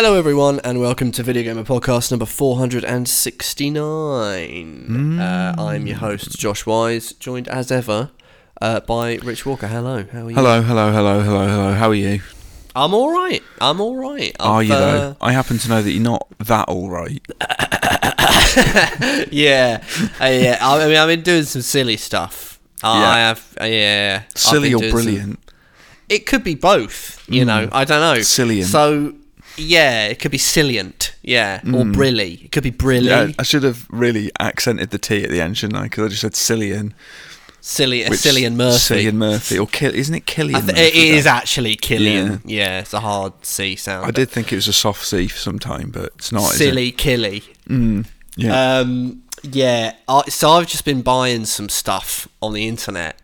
Hello, everyone, and welcome to Video Gamer Podcast number 469. Uh, I'm your host, Josh Wise, joined as ever uh, by Rich Walker. Hello, how are you? Hello, hello, hello, hello, hello. How are you? I'm all right. I'm all right. Are you uh, though? I happen to know that you're not that all right. yeah, uh, yeah. I, I mean, I've been doing some silly stuff. I Yeah. have, uh, yeah. Silly or doing some- brilliant? It could be both, you know. I don't know. Silliant. So, yeah, it could be silliant, yeah, or brilly. It could be brilly, Yeah, I should have really accented the T at the end, shouldn't I? Because I just said Cillian. silly, which- Cillian Murphy. Cillian Murphy. Or Kill, isn't it Killian I th- Murphy? it is though? actually Killian. Yeah. it's a hard C sound. I did think it was a soft C for some time, but it's not. Silly Killy. Is it? Yeah. Um, yeah. I, so I've just been buying some stuff on the internet.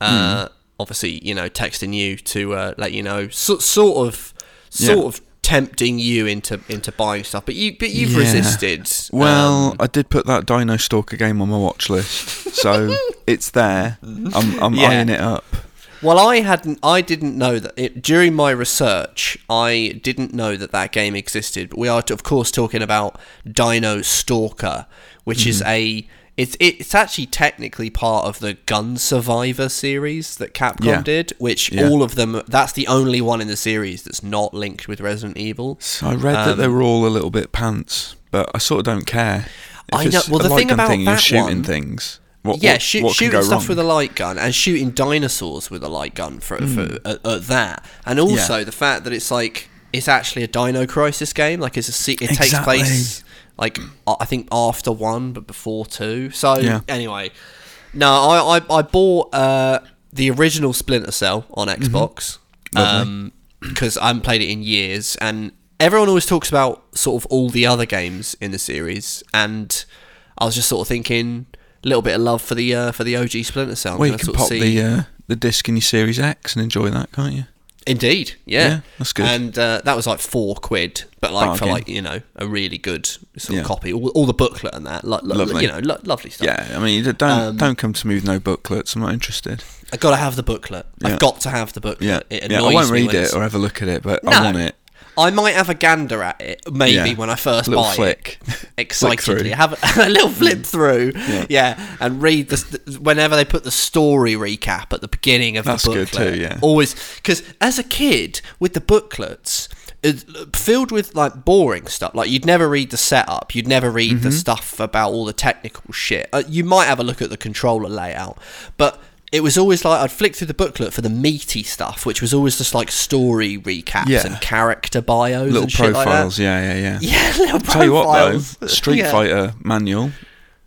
Uh, Hmm. Obviously, you know, texting you to uh, let you know, so, sort of, sort Yeah. of tempting you into into buying stuff, but you but you've Yeah. resisted. well, Um, I did put that Dino Stalker game on my watch list, so it's there. I'm, I'm Yeah. eyeing it up. Well, I hadn't. I didn't know that it, during my research. I didn't know that that game existed. But we are, of course, talking about Dino Stalker, which is Mm-hmm. a. It's it's actually technically part of the Gun Survivor series that Capcom Yeah. did, which Yeah. all of them. That's the only one in the series that's not linked with Resident Evil. So I read that they were all a little bit pants, but I sort of don't care. If Um, I know- well, the thing about thing, you're that shooting one- things. What, yeah, what, shoot, what shooting stuff wrong? with a light gun and shooting dinosaurs with a light gun for, for at, at that, and also Yeah. the fact that it's like it's actually a Dino Crisis game. Like it's a se- it takes place like I think after one but before two. So Yeah. anyway, no, I I, I bought uh, the original Splinter Cell on Mm-hmm. Xbox because I haven't played it in years, and everyone always talks about sort of all the other games in the series, and I was just sort of thinking a little bit of love for the uh, for the OG Splinter Cell. Well, you can pop see- the uh, the disc in your Series X and enjoy that, can't you? Indeed, yeah. Yeah, that's good. And uh, that was like four quid, but like for Bargain. like you know a really good sort Yeah. of copy, all, all the booklet and that, like, lo- Lovely. you know, lo- lovely stuff. Yeah, I mean, you don't Um, don't come to me with no booklets. I'm not interested. I got to have the booklet. Yeah. I've got to have the booklet. Yeah, It yeah. I won't me read when it it's- or ever look at it, but No. I want it. I might have a gander at it, maybe Yeah. when I first buy flick. it, Flick excitedly. have a, a little flip through, Yeah. yeah. and read the whenever they put the story recap at the beginning of That's the good booklet. too, yeah. always because as a kid with the booklets. Filled with like boring stuff. Like you'd never read the setup, you'd never read Mm-hmm. the stuff about all the technical shit. Uh, you might have a look at the controller layout, but it was always like I'd flick through the booklet for the meaty stuff, which was always just like story recaps Yeah. and character bios Little and shit profiles. like yeah, yeah, yeah. Yeah, little Tell you what profiles. though, Street Yeah. Fighter manual.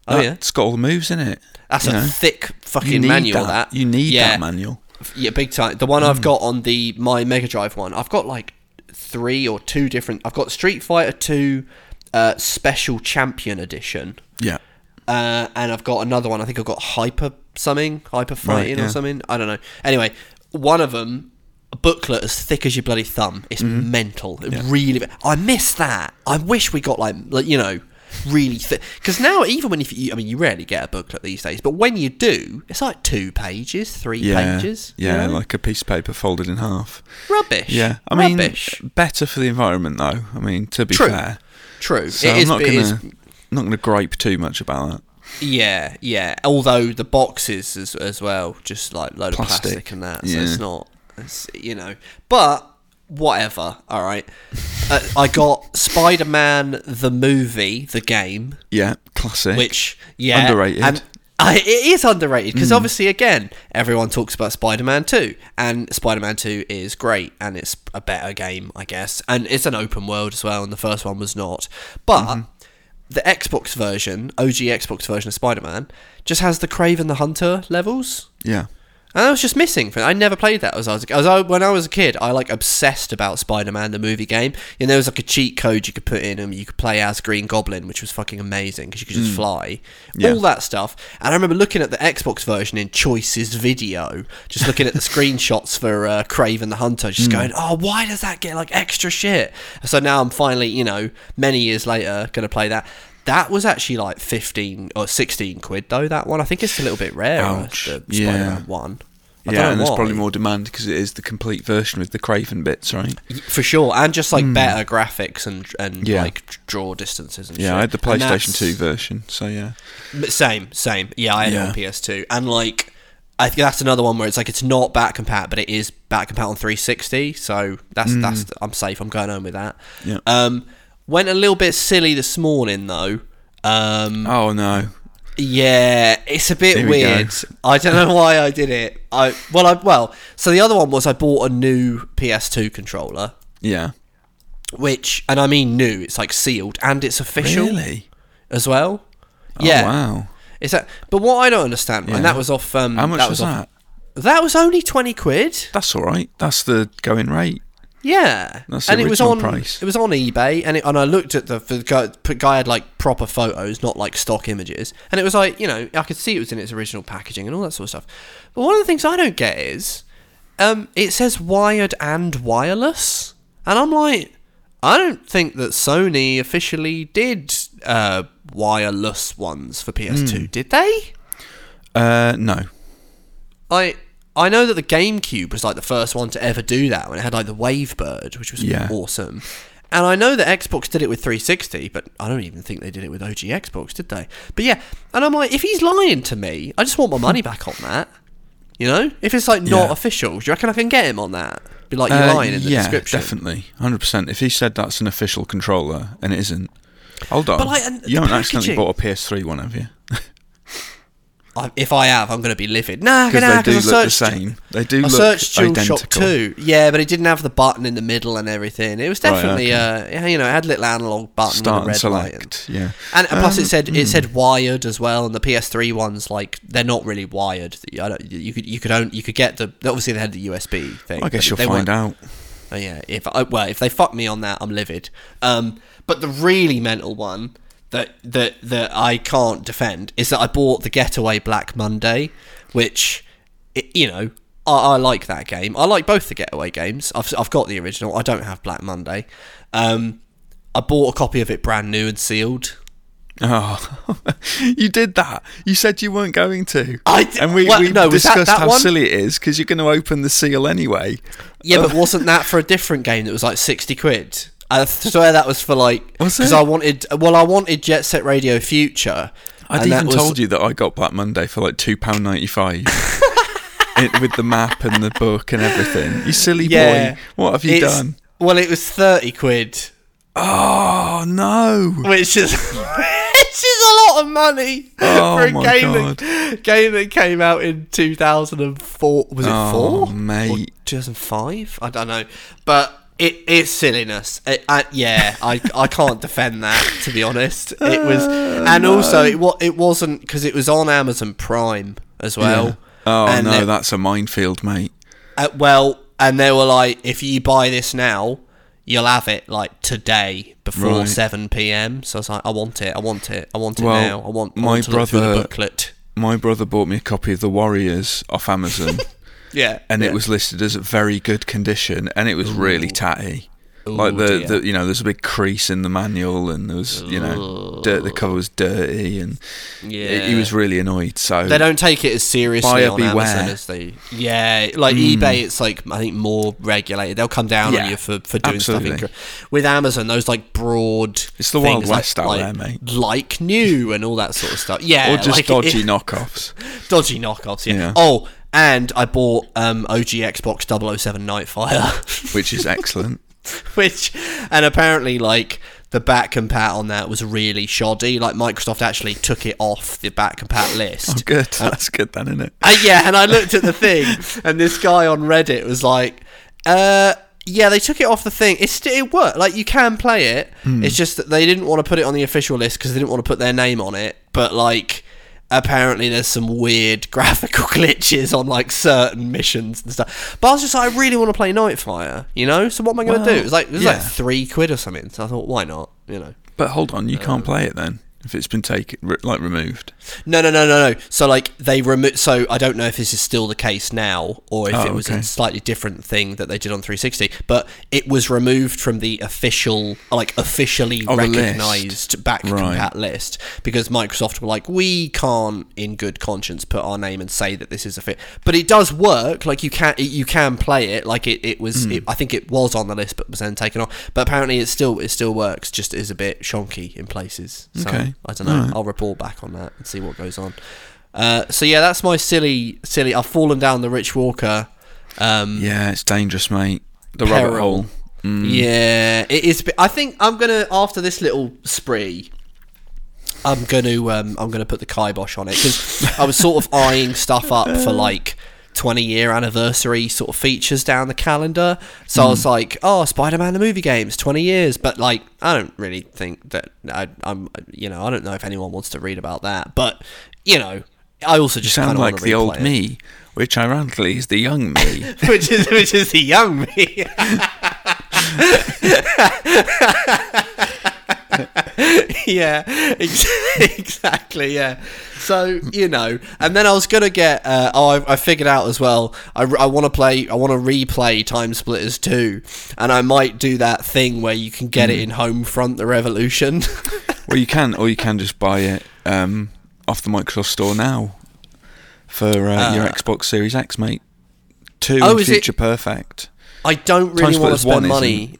Oh, yeah? It's got all the moves in it. That's you a know. thick fucking manual. that. That, You need yeah, that manual. Yeah, big time. The one I've got on the my Mega Drive one, I've got like three or two different. I've got Street Fighter Two uh, Special Champion Edition. Yeah. Uh, and I've got another one. I think I've got hyper something, hyper fighting or yeah. something. I don't know. Anyway, one of them, a booklet as thick as your bloody thumb. It's Mm-hmm. mental. It really. I miss that. I wish we got like, like you know, really thick. Because now, even when if you, I mean, you rarely get a booklet these days, but when you do, it's like two pages, three Yeah. pages. you Yeah, know? like a piece of paper folded in half. rubbish. Yeah. I mean, rubbish. better for the environment though. I mean, to be True. fair. True. So it I'm is. not gonna is- not gonna gripe too much about that. Yeah, yeah. Although the boxes as as well, just like load Plastic. of plastic and that, so Yeah. it's not, it's, you know. But whatever. All right. Uh, I got Spider Man the movie, the game, Yeah, classic. which yeah, Underrated. And I, it is underrated because obviously, again, everyone talks about Spider Man Two, and Spider Man Two is great, and it's a better game, I guess, and it's an open world as well, and the first one was not, but. The Xbox version, OG Xbox version of Spider Man, just has the Kraven the Hunter levels. yeah. And I was just missing. From, I never played that as I was, as I, when I was a kid. I like obsessed about Spider-Man the movie game. And there was like a cheat code you could put in, and you could play as Green Goblin, which was fucking amazing because you could just fly, Hmm. Yeah. all that stuff. And I remember looking at the Xbox version in Choices video, just looking at the screenshots for uh, Kraven the Hunter, just going, "Oh, why does that get like extra shit?" So now I'm finally, you know, many years later, going to play that. That was actually like 15 or 16 quid though, that one. I think it's a little bit rarer, Ouch. the Yeah. Spider-Man one. I yeah, and there's why. probably more demand because it is the complete version with the Kraven bits, right? for sure, and just like better graphics and and. Yeah. like draw distances and Yeah, shit. I had the PlayStation 2 version, so yeah. Same, same. Yeah, I had it Yeah. on PS2, and like I think that's another one where it's like it's not back compat, but it is back compat on 360. So that's that's I'm safe. I'm going home with that. Mm. Yeah. Um, went a little bit silly this morning though. Um, Oh no. yeah, it's a bit Here we go. weird. I don't know why I did it. I well, I well. So the other one was I bought a new PS2 controller, Yeah. which and I mean new. It's like sealed and it's official Really? as well. Oh, Yeah. wow. Is that? But what I don't understand, Yeah. and that was off. Um, How much that was, off, that? That was only twenty quid. That's all right. That's the going rate. Yeah, That's the and it was original on. price. It was on eBay, and it, and I looked at the, the guy. The guy had like proper photos, not like stock images, and it was like you know I could see it was in its original packaging and all that sort of stuff. But one of the things I don't get is, um, it says wired and wireless, and I'm like, I don't think that Sony officially did uh, wireless ones for PS2, Hmm. did they? Uh, no. I I know that the GameCube was like the first one to ever do that when it had like the Wavebird, which was Yeah. awesome. And I know that Xbox did it with 360, but I don't even think they did it with OG Xbox, did they? But yeah, and I'm like, if he's lying to me, I just want my money back on that. You know, if it's like not Yeah. official, do you reckon I can get him on that? Be like, you're Uh, lying in the yeah, description. definitely, hundred percent. If he said that's an official controller and it isn't, hold on. But, like, you haven't accidentally bought a PS3 one, have you? I, if I have, I'm going to be livid. Nah, Because nah, they do I look the searched- same. They do I look searched DualShock identical. 2. Yeah, but it didn't have the button in the middle and everything. It was Right, definitely, uh, you know, it had a little analog button Start and red light. select. Yeah. And, and plus, Um, it said it said wired as well, and the PS3 ones like they're not really wired. You could you could own you could get the obviously they had the USB thing. I guess you'll they find out. Oh, yeah, if I, well, if they fuck me on that, I'm livid. Um, but the really mental one that that that I can't defend is that I bought the Getaway Black Monday, which i you know I, I like that game. I like both the Getaway games. I've I've got the original. I don't have Black Monday. Um, I bought a copy of it brand new and sealed. Oh, you did that. You said you weren't going to. I d- and we, what? we No, was that discussed that how one? silly it is because you're going to open the seal anyway. Yeah, but wasn't that for a different game that was like sixty quid? I swear that was for like because? I wanted. Well, I wanted Jet Set Radio Future. I'd even was- told you that I got Black Monday for like two pound ninety five. with the map and the book and everything. You silly Yeah, boy. What have you It's- done? Well, it was thirty quid, Oh no. which is which is a lot of money Oh, for a game God. that game that came out in two thousand and four. Was it Oh, four? mate. two thousand five? I don't know, but. It, it's silliness. It, I, yeah, I, I can't defend that to be honest. It was, and also it wa- it wasn't because it was on Amazon Prime as well. Yeah. Oh And no, it- that's a minefield, mate. Uh, well, and they were like, if you buy this now, you'll have it like today before Right. seven p.m. So I was like, I want it, I want it, I want it Well, now. I want, I my want to look the brother- booklet. My brother bought me a copy of The Warriors off Amazon, Yeah, and yeah. it was listed as very good condition, and it was really tatty. like the, the you know there's a big crease in the manual and there was you know dirt the cover was dirty and yeah. he was really annoyed so They don't take it as seriously Buyer on beware. Amazon as they. Yeah, like hmm. eBay, it's like I think more regulated. They'll come down Yeah, on you for, for doing absolutely. stuff. With Amazon, those like broad. It's the Wild things like- West out like, there, mate. Like new and all that sort of stuff. Yeah, or just like, dodgy it- knockoffs dodgy knockoffs. Yeah. Yeah. Oh, and I bought um, OG Xbox 007 Nightfire, which is excellent which, and apparently, like the back compat on that was really shoddy. Like Microsoft actually took it off the back compat list. oh good that's good then isn't it Uh, yeah, and I looked at the thing, and this guy on Reddit was like, uh, yeah, they took it off the thing. It's st- it worked. Like you can play it. It's just that they didn't want to put it on the official list because they didn't want to put their name on it. But like, apparently there's some weird graphical glitches on like certain missions and stuff. But I was just like, I really want to play Nightfire, you know. So what am I going to do? Well, It was like it was yeah. like three quid or something. So I thought, why not? You know. but hold on you uh, can't play it then if it's been taken, re- like removed. No, no, no, no, no. So like they remove. So I don't know if this is still the case now, or if Oh, it was okay. a slightly different thing that they did on 360. But it was removed from the official, like officially Oh, recognized back Right. compat list because Microsoft were like, we can't, in good conscience, put our name and say that this is a fit. But it does work. Like you can, you can play it. Like it, it was. Hmm. It, I think it was on the list, but was then taken off. But apparently, it still, it still works. Just is a bit shonky in places. So Okay. I don't know. Alright. I'll report back on that and see what goes on. Uh, so yeah, that's my silly, silly. I've fallen down the Rich Walker. Um, Yeah, it's dangerous, mate. The Peril. rabbit hole. Mm. yeah, it is. I think I'm gonna after this little spree. I'm gonna um, I'm gonna put the kibosh on it because I was sort of eyeing stuff up for like 20 year anniversary sort of features down the calendar. So I was hmm. like, oh, Spider Man the movie games, 20 years. But like, I don't really think that I, I'm you know I don't know if anyone wants to read about that. But you know, I also just sound like the old me, which ironically is the young me. which is which is the young me. yeah, exactly. Yeah. So you know, and then I was gonna get. Uh, oh, I, I figured out as well. I, want to play. I want to replay TimeSplitters 2, and I might do that thing where you can get it in Homefront: The Revolution. well, you can, or you can just buy it um, off the Microsoft Store now for uh, your Uh, Xbox Series X, mate. Two Oh, is it- Future Perfect. I don't really want to Splitters 1 spend money.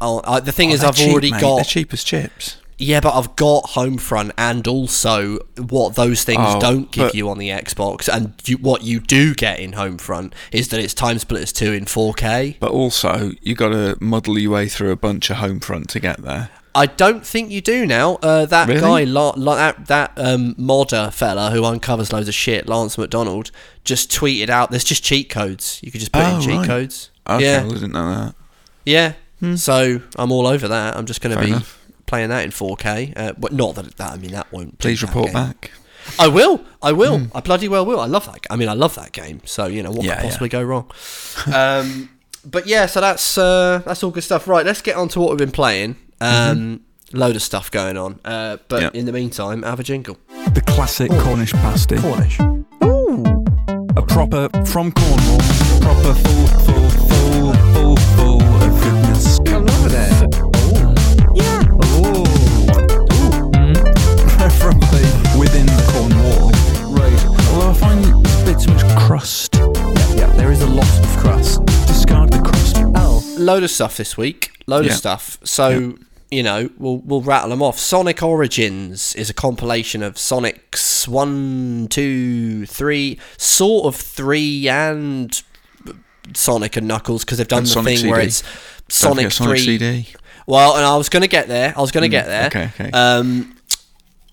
Oh, I, the thing Oh, is, I've cheap, already mate. got. the cheapest chips. Yeah, but I've got Homefront and also what those things Oh, don't give but- you on the Xbox, and you, what you do get in Homefront is that it's TimeSplitters 2 in 4K. But also, you got to muddle your way through a bunch of Homefront to get there. I don't think you do now. Uh, that Really? guy, La- La- that, that um, modder fella who uncovers loads of shit, Lance McDonald, just tweeted out there's just cheat codes. You could just put Oh, in cheat right. codes. Okay, yeah, I didn't know that. yeah. So I'm all over that. I'm just going to be enough. Playing that in 4K. Uh, but not that, that I mean that won't. Please that report game. back. I will. I will. I bloody well will. I love that. I mean, I love that game. So you know what Yeah, could yeah. possibly go wrong. um, but yeah, so that's uh, that's all good stuff. Right, let's get on to what we've been playing. Um, Load of stuff going on. Uh, but Yeah. in the meantime, have a jingle. The classic Cornish pasty. Cornish. Ooh. A proper, from Cornwall, proper full, full, full, full, full crust. Yeah, yeah, there is a lot of crust. Discard the crust. Oh. Load of stuff this week. Load of stuff. So you know, we'll we'll rattle them off. Sonic Origins is a compilation of Sonic's one, two, three, sort of three, and Sonic and Knuckles because they've done And the Sonic thing where it's Sonic Sonic three. CD. Well, and I was going to get there. I was going to get there. okay, okay. Um,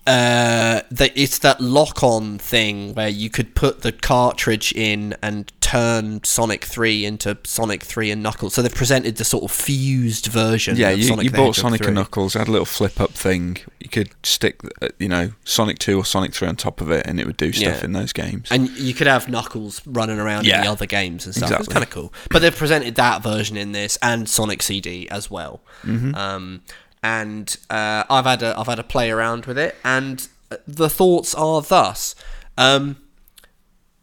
uh, the, it's that lock-on thing where you could put the cartridge in and turn Sonic Three into Sonic Three and Knuckles. So they've presented the sort of fused version. Yeah, of you, Sonic you bought Sonic 3. and Knuckles, had a little flip up thing. You could stick, uh, you know, Sonic 2 or Sonic 3 on top of it and it would do stuff Yeah. in those games. And you could have Knuckles running around in the other games and stuff. It's kind of cool. But they've presented that version in this and Sonic CD as well. Mm-hmm. Um, and uh, I've had a I've had a play around with it, and the thoughts are thus: um,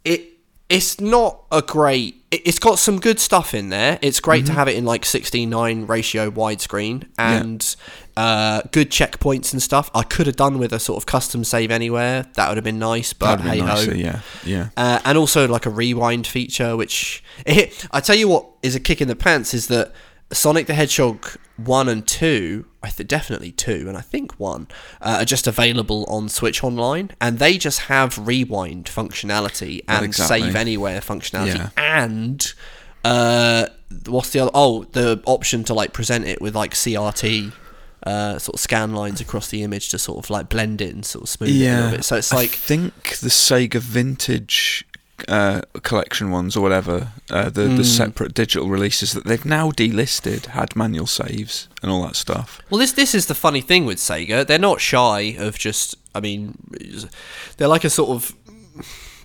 it it's not a great. it- It's got some good stuff in there. It's great Mm-hmm. to have it in like 16:9 ratio widescreen and uh, good checkpoints and stuff. I could have done with a sort of custom save anywhere. That would have been nice, but hey ho. yeah, yeah. Uh, and also like a rewind feature, which I tell you what is a kick in the pants is that Sonic the Hedgehog one and two, I th- definitely two, and I think one uh, are just available on Switch Online, and they just have rewind functionality and exactly. save anywhere functionality, Yeah. and uh, what's the other? Oh, the option to like present it with like CRT. Uh, sort of scan lines across the image to sort of like blend it and sort of smooth it a little bit. So it's I like think the Sega Vintage uh, collection ones or whatever, uh, the, Hmm. the separate digital releases that they've now delisted had manual saves and all that stuff. Well, this this is the funny thing with Sega. They're not shy of just. I mean, they're like a sort of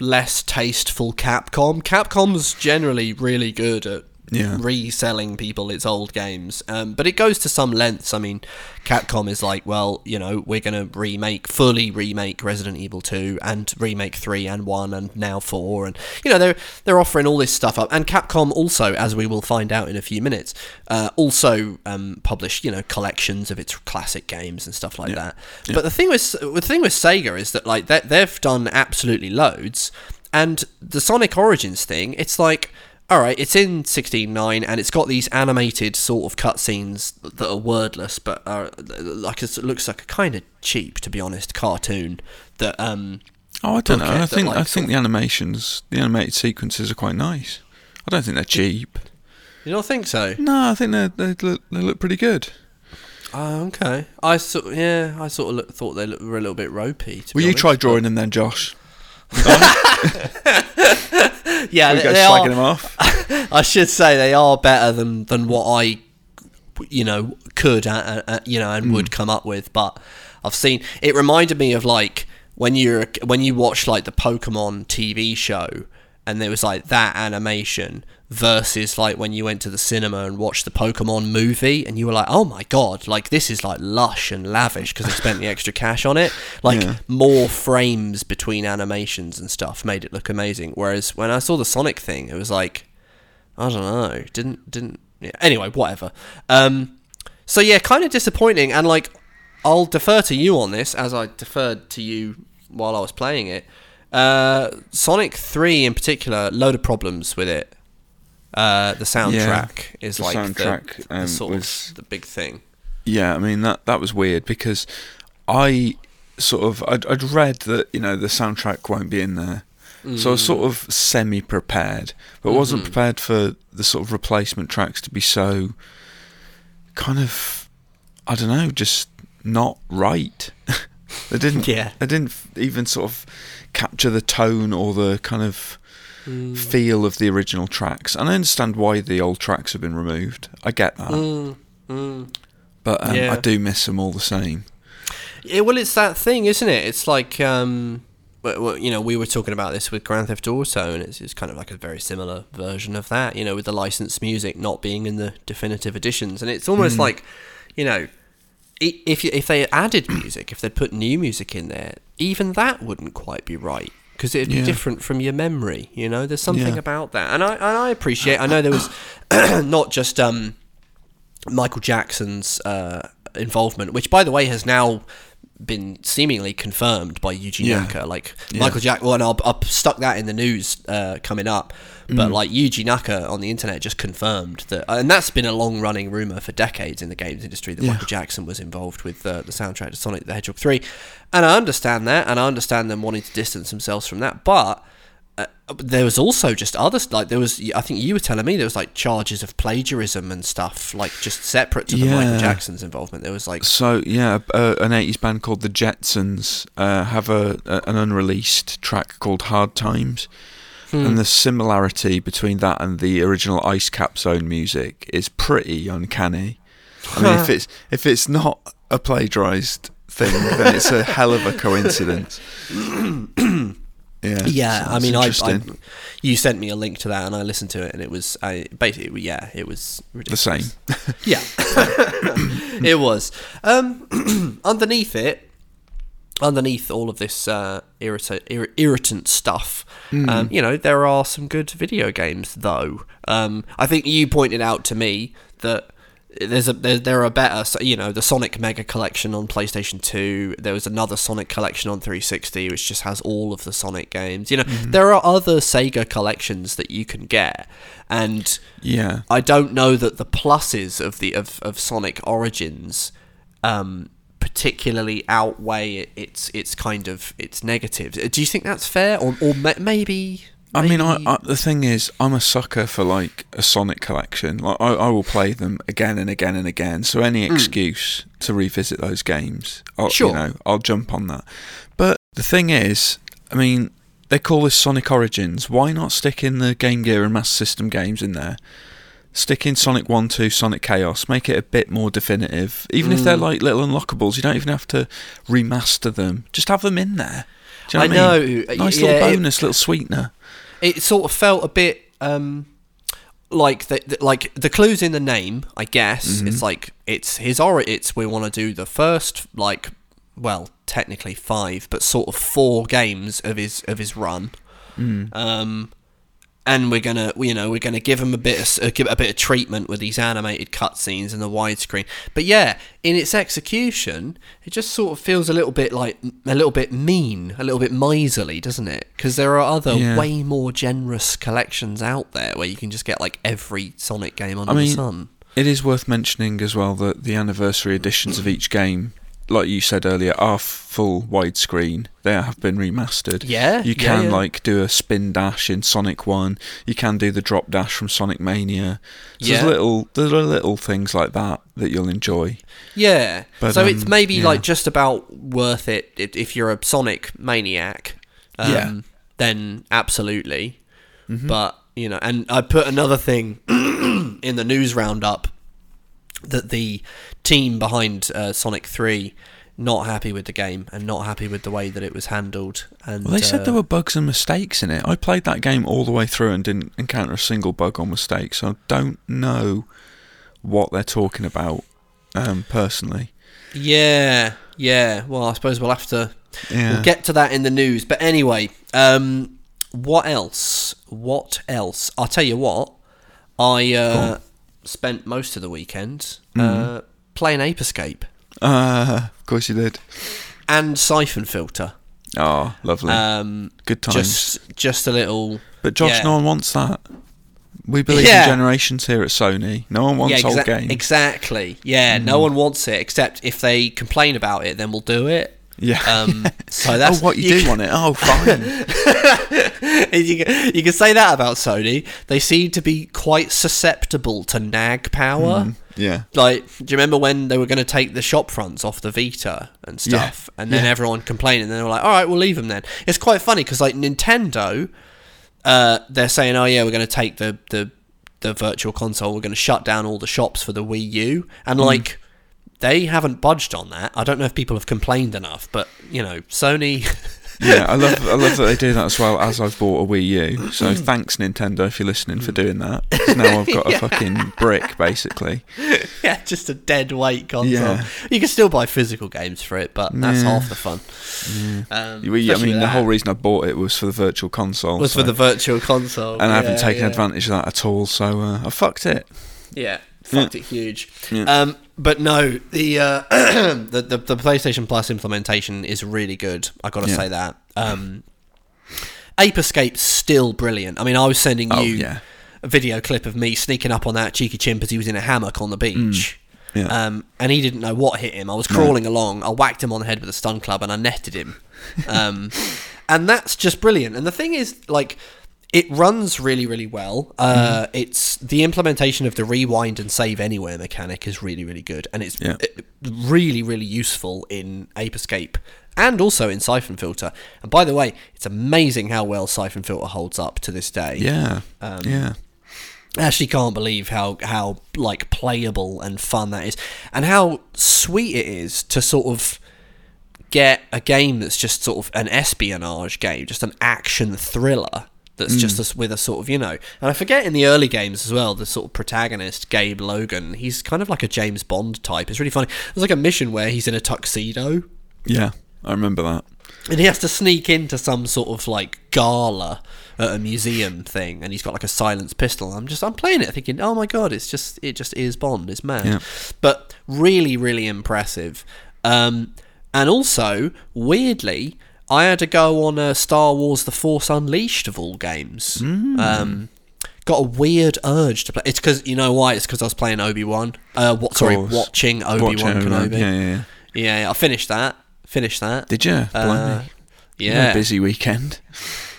less tasteful Capcom. Capcom's generally really good at Yeah. reselling people its old games. Um, but it goes to some lengths. I mean, Capcom is like, well, you know, we're going to remake, fully remake Resident Evil 2 and remake 3 and 1 and now 4. And, you know, they're, they're offering all this stuff up. And Capcom also, as we will find out in a few minutes, uh, also um, publish, you know, collections of its classic games and stuff like that. But the thing with, the thing with Sega is that, like, they've done absolutely loads. And the Sonic Origins thing, it's like, all right, it's in 16.9 and it's got these animated sort of cutscenes that are wordless, but are like it looks like a kind of cheap, to be honest, cartoon that um Oh, I don't know. I think like, I think the animations, the animated sequences are quite nice. I don't think they're cheap. you don't think so? No, I think they they look they look pretty good. Oh, okay. I sort yeah, I sort of look, thought they looked, were a little bit ropey. To Will you honest, try drawing them then, Josh? Yeah, We they, go they slagging are, them off. I should say they are better than than what I, you know, could uh, uh, you know and would come up with. But I've seen it reminded me of like when you're when you watch like the Pokemon TV show and there was like that animation versus like when you went to the cinema and watched the Pokemon movie and you were like, oh my god, like this is like lush and lavish because they spent the extra cash on it. Like Yeah. more frames between animations and stuff made it look amazing. Whereas when I saw the Sonic thing, it was like, I don't know, didn't didn't. Yeah. Anyway, whatever. Um, so yeah, kind of disappointing, and like I'll defer to you on this as I deferred to you while I was playing it. Uh, Sonic Three in particular, load of problems with it. Uh, the soundtrack is the like soundtrack, the, the um, sort was- of the big thing. Yeah, I mean that that was weird because I sort of I'd, I'd read that you know the soundtrack won't be in there, so I was sort of semi prepared, but wasn't prepared for the sort of replacement tracks to be so kind of I don't know, just not right. they didn't. Yeah. They didn't even sort of capture the tone or the kind of Mm. feel of the original tracks. And I understand why the old tracks have been removed. I get that. Mm, mm. But um, Yeah. I do miss them all the same. Yeah, well, it's that thing, isn't it? It's like, um, you know, we were talking about this with Grand Theft Auto, and it's, it's kind of like a very similar version of that, you know, with the licensed music not being in the definitive editions, and it's almost like, you know, if if they added music, if they put new music in there, even that wouldn't quite be right because it'd be Yeah. different from your memory. You know, there's something Yeah. about that, and I and I appreciate. I know there was not just um, Michael Jackson's uh, involvement, which by the way has now been seemingly confirmed by Yuji Yeah. Naka. Like Yeah. Michael Jack, well, and I'll, I'll stuck that in the news uh, coming up. But Mm. like Yuji Naka on the internet just confirmed that, and that's been a long running rumor for decades in the games industry that Yeah. Michael Jackson was involved with uh, the soundtrack to Sonic the Hedgehog three, and I understand that, and I understand them wanting to distance themselves from that, but uh, there was also just others like there was I think you were telling me there was like charges of plagiarism and stuff like just separate to the Michael Jackson's involvement. There was like So yeah, uh, an '80s band called the Jetzons uh, have a, a an unreleased track called "Hard Times," Hmm. and the similarity between that and the original Ice Cap Zone music is pretty uncanny. I mean, if it's if it's not a plagiarized thing, then it's a hell of a coincidence. yeah, yeah, I mean I, I you sent me a link to that and I listened to it and it was I basically yeah it was ridiculous. the same. Yeah, it was. Um, underneath it, underneath all of this uh, irrita- ir- irritant stuff, um, you know, there are some good video games though. Um, I think you pointed out to me that there's a there, there are better so, you know the Sonic Mega Collection on PlayStation 2 there was another Sonic Collection on 360 which just has all of the Sonic games. You know there are other Sega collections that you can get. And Yeah, I don't know that the pluses of the of, of Sonic Origins um, particularly outweigh its its kind of its negatives. Do you think that's fair, or or ma- maybe? I mean, I, I, the thing is, I'm a sucker for like a Sonic collection. Like, I, I will play them again and again and again. So any hmm. excuse to revisit those games, I'll, Sure. you know, I'll jump on that. But the thing is, I mean, they call this Sonic Origins. Why not stick in the Game Gear and Master System games in there? Stick in Sonic 1, 2, Sonic Chaos, make it a bit more definitive. Even if they're hmm. like little unlockables, you don't even have to remaster them. Just have them in there. Do you know I what I mean? know, Nice yeah, little it- bonus, little sweetener. It sort of felt a bit um, like the, the like the clues in the name. I guess Mm-hmm. it's like it's his or it's we want to do the first like well technically five, but sort of four games of his of his run. Mm. Um, and we're gonna, you know, we're gonna give him a bit, of, uh, a bit of treatment with these animated cutscenes and the widescreen. But yeah, in its execution, it just sort of feels a little bit like a little bit mean, a little bit miserly, doesn't it? Because there are other Yeah. way more generous collections out there where you can just get like every Sonic game under I mean, the sun. It is worth mentioning as well that the anniversary editions of each game, like you said earlier, are full widescreen. They have been remastered. Yeah, You can yeah. like do a spin dash in Sonic One. You can do the drop dash from Sonic Mania. So Yeah. There's little, there are little things like that that you'll enjoy. Yeah. But, so it's um, maybe yeah. like just about worth it if, if you're a Sonic maniac. Um, Yeah. Then absolutely. Mm-hmm. But you know, and I put another thing in the news roundup that the team behind uh, Sonic Three not happy with the game and not happy with the way that it was handled. And Well, they said uh, there were bugs and mistakes in it. I played that game all the way through and didn't encounter a single bug or mistake. So I don't know what they're talking about um, personally. Yeah, yeah. Well, I suppose we'll have to Yeah. We'll get to that in the news. But anyway, um, what else? What else? I'll tell you what. I uh, spent most of the weekend uh, playing Ape Escape Uh, of course you did. and Siphon Filter. Oh, lovely. Um, Good times. just, just a little. but Josh, yeah. no one wants that. We believe Yeah. in generations here at Sony. No one wants yeah, old games. exactly. Yeah, no one wants it except if they complain about it, then we'll do it. yeah. Um, so that's oh, what you, do can- want it? Oh, fine. you, can, you can say that about Sony. They seem to be quite susceptible to nag power. Yeah. Like, do you remember when they were going to take the shop fronts off the Vita and stuff, and then yeah. everyone complained, and then they were like, "All right, we'll leave them then." It's quite funny because like Nintendo, uh, they're saying, "Oh yeah, we're going to take the the the virtual console. We're going to shut down all the shops for the Wii U," and Mm. like. They haven't budged on that. I don't know if people have complained enough, but you know, Sony. Yeah, I love I love that they do that as well as I've bought a Wii U. So thanks Nintendo if you're listening for doing that. 'Cause now I've got a fucking brick basically. yeah, just a dead weight console. Yeah. You can still buy physical games for it, but that's Yeah. half the fun. Um, We- I especially mean, with the whole reason I bought it was for the virtual console. was for so- the virtual console, and I haven't Yeah, taken yeah. advantage of that at all. So uh, I fucked it. Yeah, fucked it huge. Yeah. Um, but no, the, uh, the the the PlayStation Plus implementation is really good. I got to Yeah. say that. Um, Ape Escape's still brilliant. I mean, I was sending Oh, you yeah. a video clip of me sneaking up on that cheeky chimp as he was in a hammock on the beach. Mm. Yeah. Um, and he didn't know what hit him. I was crawling along. I whacked him on the head with a stun club and I netted him. Um, and that's just brilliant. And the thing is, like, it runs really, really well. Uh, Mm-hmm. It's the implementation of the rewind and save anywhere mechanic is really, really good, and it's Yeah. really, really useful in Ape Escape and also in Siphon Filter. And by the way, it's amazing how well Siphon Filter holds up to this day. Yeah. Um, yeah. I actually can't believe how how like playable and fun that is, and how sweet it is to sort of get a game that's just sort of an espionage game, just an action thriller that's just Mm. a, with a sort of you know. And I forget in the early games as well, the sort of protagonist Gabe Logan, he's kind of like a James Bond type. It's really funny. There's like a mission where he's in a tuxedo Yeah. I remember that. and he has to sneak into some sort of like gala at a museum thing, and he's got like a silenced pistol. I'm just I'm playing it, thinking, oh my god, it's just it just is Bond. It's mad, Yeah. but really really impressive. Um, and also weirdly, I had to go on uh, Star Wars: The Force Unleashed of all games. Mm. Um, got a weird urge to play. It's because you know why? It's because I was playing Obi Wan. Uh, what? Sorry, watching Obi Wan Kenobi. yeah, yeah, yeah. yeah, yeah, I finished that. Finished that. Did you? Uh, You yeah, a busy weekend.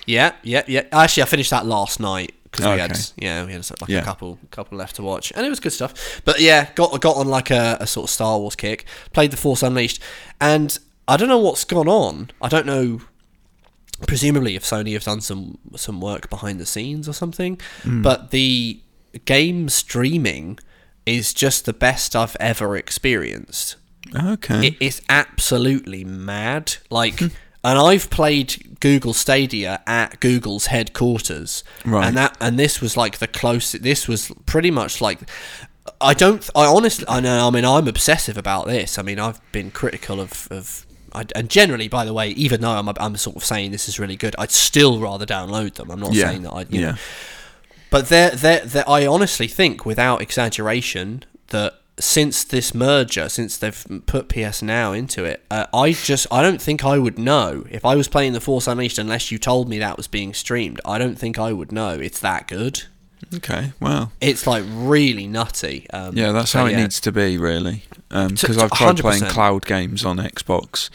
yeah, yeah, yeah. Actually, I finished that last night because we Okay. had, yeah, we had like Yeah. a couple, couple left to watch, and it was good stuff. But yeah, got got on like a, a sort of Star Wars kick. Played the Force Unleashed, and I don't know what's gone on. I don't know. Presumably, if Sony have done some some work behind the scenes or something, Hmm. but the game streaming is just the best I've ever experienced. Okay. It is absolutely mad. Like, and I've played Google Stadia at Google's headquarters, Right. and that and this was like the closest. This was pretty much like. I don't. I honestly. I know. I mean, I'm obsessive about this. I mean, I've been critical of. of I, and generally, by the way, even though I'm, I'm sort of saying this is really good, I'd still rather download them. I'm not Yeah. saying that I, you Yeah. know, but they're, they're, they're, I honestly think, without exaggeration, that since this merger, since they've put PS Now into it, uh, I just I don't think I would know if I was playing The Force Unleashed unless you told me that was being streamed. I don't think I would know. It's that good. Okay, well, It's like really nutty. Um, yeah, that's so how it yeah. needs to be, really. Because to I've tried playing 100%. cloud games on Xbox,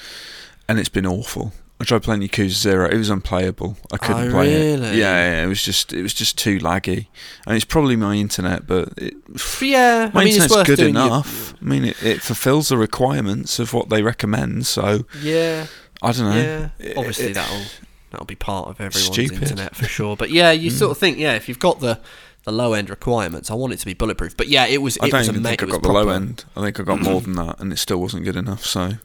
and it's been awful. I tried playing Yakuza Zero; it was unplayable. I couldn't Oh, play it. really? Yeah, yeah, it was just it was just too laggy. And it's probably my internet, but it, yeah, my I mean, it's internet's worth good your- enough. I mean, it, it fulfills the requirements of what they recommend. So yeah, I don't know. yeah. It- Obviously, it- that'll that'll be part of everyone's Stupid. Internet for sure. But yeah, you sort of think, yeah, if you've got the the low end requirements, I want it to be bulletproof. But yeah, it was. It I don't was even ama- think I got the low end. I think I got more than that, and it still wasn't good enough. So that,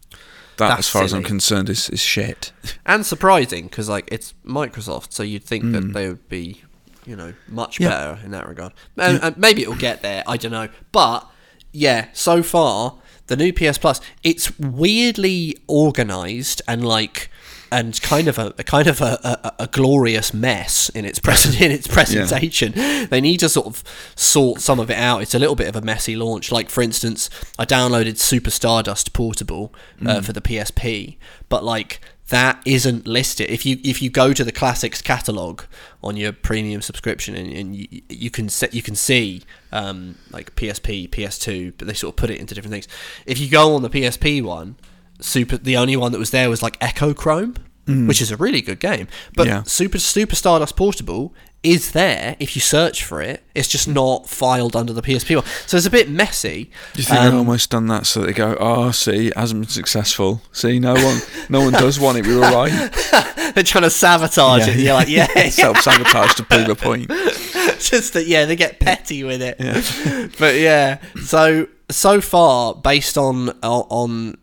That's as far as I'm concerned, is, is shit. and surprising because like it's Microsoft, so you'd think that Mm. they would be, you know, much Yeah. better in that regard. And, and maybe it'll get there. I don't know, but yeah, so far the new PS Plus, it's weirdly organized and like. And kind of a, a kind of a, a, a glorious mess in its present in its presentation. They need to sort of sort some of it out. It's a little bit of a messy launch. Like for instance, I downloaded Super Stardust Portable uh, for the PSP, but like that isn't listed. If you if you go to the classics catalog on your premium subscription and, and you, you can set you can see um, like PSP, PS2, but they sort of put it into different things. If you go on the PSP one, super the only one that was there was like Echochrome, which is a really good game. But Yeah. Super Super Stardust Portable is there if you search for it. It's just not filed under the PSP one, so it's a bit messy. Do you think Um, they've almost done that so they go, oh, see, it hasn't been successful. See, no one, no one does want it. We were right. They're trying to sabotage it. You're like, yeah, yeah. self sabotage to prove a point. just that yeah they get petty with it Yeah. but yeah so so far based on on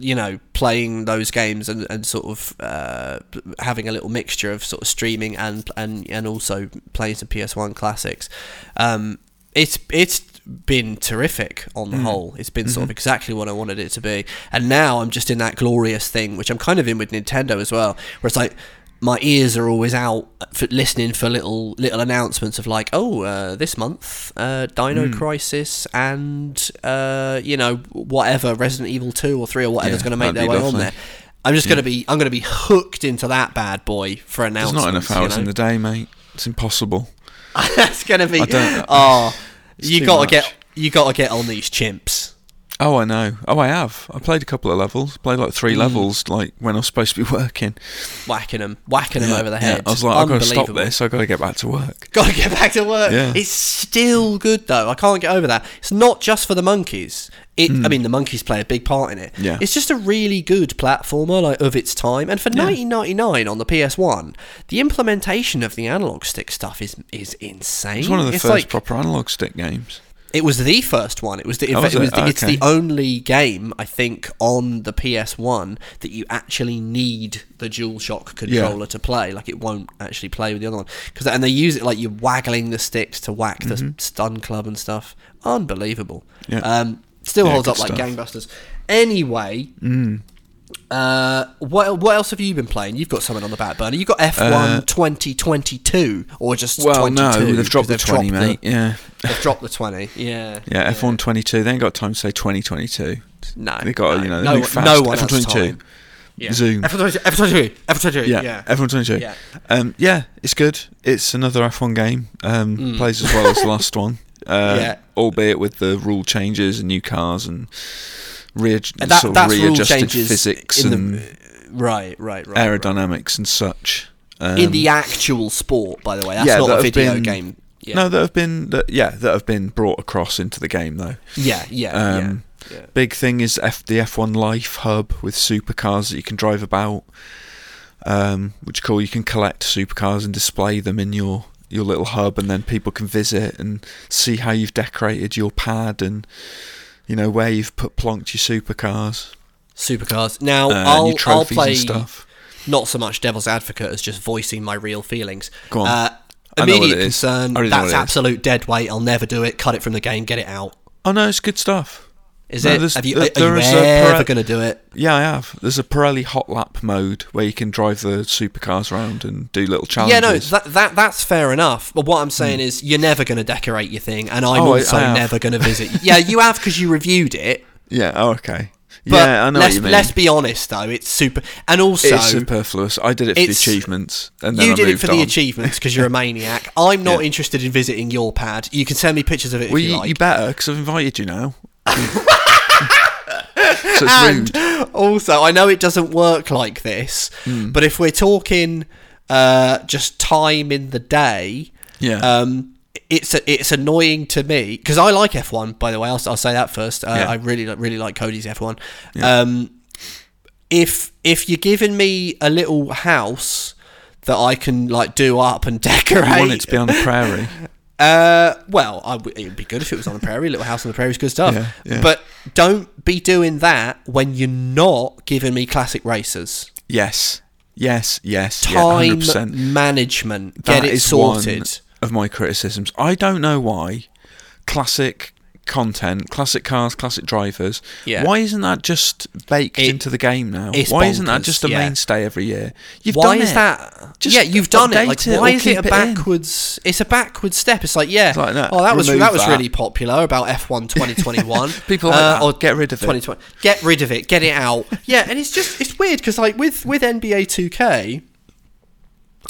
you know playing those games and, and sort of uh, having a little mixture of sort of streaming and and and also playing some PS1 classics. Um it's it's been terrific on the whole. It's been sort of exactly what I wanted it to be. And now I'm just in that glorious thing which I'm kind of in with Nintendo as well where it's like my ears are always out for listening for little little announcements of like, oh, uh, this month, uh, Dino Hmm. Crisis and uh, you know whatever Resident Evil two or three or whatever's Yeah, going to make their way on there. I'm just going to be I'm going to be hooked into that bad boy for There's announcements. not enough hours you in the day, mate. It's impossible. That's going to be. I don't- Oh, you got to get you got to get on these chimps. Oh, I know. Oh, I have. I played a couple of levels. Played like Mm. three levels, like when I was supposed to be working. Whacking them, whacking them Yeah, over the yeah. head. I was like, I've got to stop this. I've got to get back to work. Got to get back to work. Yeah. It's still good though. I can't get over that. It's not just for the monkeys. It. I mean, the monkeys play a big part in it. Yeah. It's just a really good platformer, like of its time. And for 1999 on the PS1, the implementation of the analog stick stuff is is insane. It's one of the It's first like- proper analog stick games. It was the first one. It was the. In Oh, fact, was it was it? the it's the only game I think on the PS1 that you actually need the DualShock controller to play. Like it won't actually play with the other one because and they use it like you're waggling the sticks to whack the stun club and stuff. Unbelievable. Mm-hmm. Yeah. Um, still Yeah, holds up like stuff. gangbusters. Anyway. Mm. Uh, what what else have you been playing? You've got something on the back burner. You got F1 Uh, 2022 or just Well, 22? no, they've 'cause dropped the 20, mate. Yeah. They've dropped the 20. Yeah. Yeah, F1 22. They ain't got time to say 2022. No, They got, no, you know, no, they move one- fast. no one F1 22. time. Yeah. Zoom. F22, F22, F22. Yeah, Yeah. F1 22. Yeah. Um, yeah, it's good. It's another F1 game. Um, Plays as well as the last one. Uh, Mm. Yeah. Albeit with the rule changes and new cars and, rea- And that, sort of readjusted changes physics in and the right, right, right. aerodynamics and such. Um. In the actual sport, by the way, that's yeah, not that a video been- game. Yeah. No, that have been that, yeah that have been brought across into the game though. yeah, yeah, Um, yeah, yeah. Big thing is F the F1 Life hub with supercars that you can drive about, um, which cool. You can collect supercars and display them in your your little hub, and then people can visit and see how you've decorated your pad and you know where you've put plonked your supercars. Supercars. Now Uh, I'll I'll play stuff. not so much devil's advocate as just voicing my real feelings. Go on. Uh, I know what immediate concern. I already know what That's absolute dead weight. I'll never do it. Cut it from the game. Get it out. Oh no, it's good stuff. Is No, it? Have you, there- are you a ever going to do it? Yeah, I have. There's a Pirelli hot lap mode where you can drive the supercars around and do little challenges. Yeah, no, that, that that's fair enough. But what I'm saying hmm. is, you're never going to decorate your thing, and I'm. Oh, also never going to visit. yeah, you have because you reviewed it. yeah. Oh, okay. But yeah, I know let's, what you mean. let's be honest, though, it's super. And also, it's superfluous. I did it for the achievements, and then you I did it for the achievements because you're a maniac. I'm not Yeah. interested in visiting your pad. You can send me pictures of it Well, if you, you, like. you better because I've invited you now. so it's rude. and also, I know it doesn't work like this, Hmm. but if we're talking uh, just time in the day, Yeah. um, it's it's annoying to me because I like F1. By the way, I'll, I'll say that first. Uh, Yeah. I really really like Codies F1. Yeah. Um, if if you're giving me a little house that I can like do up and decorate, I want it to be on the prairie. uh, well, I w- it would be good if it was on the prairie. Little house on the prairie is good stuff. Yeah, yeah. But don't be doing that when you're not giving me classic racers. Yes. Yes. Yes. yeah, Time 100%. management. That Get it is sorted. one of my criticisms. I don't know why classic content, classic cars, classic drivers. Yeah. Why isn't that just baked It- into the game now? Why isn't that just a yeah. mainstay every year? You've why done is it. that? Just yeah, you've done it. Like, it why is it a keep it backwards? It's a backwards step. It's like, yeah, It's like, no, oh, that was remove that was really popular about F1 2021. People like that. Uh, or Get rid of it. 2020. Get rid of it. Get it out. Yeah, and it's just it's weird because like with with NBA 2K,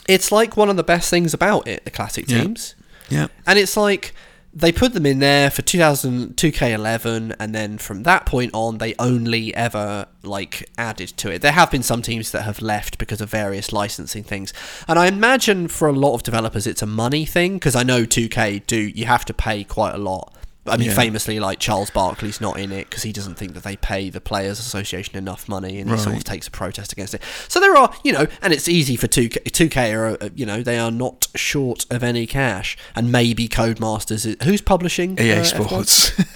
it's like one of the best things about it. The classic Yeah. teams. Yeah. And it's like they put them in there for 2000 2K11 and then from that point on they only ever like added to it. There have been some teams that have left because of various licensing things. And I imagine for a lot of developers it's a money thing because I know 2K do you have to pay quite a lot. I mean, Yeah. famously, like Charles Barkley's not in it because he doesn't think that they pay the Players Association enough money, and he sort of takes a protest against it. So there are, you know, and it's easy for two K. Two K are, uh, you know, they are not short of any cash, and maybe Codemasters. Is, who's publishing EA uh, Sports.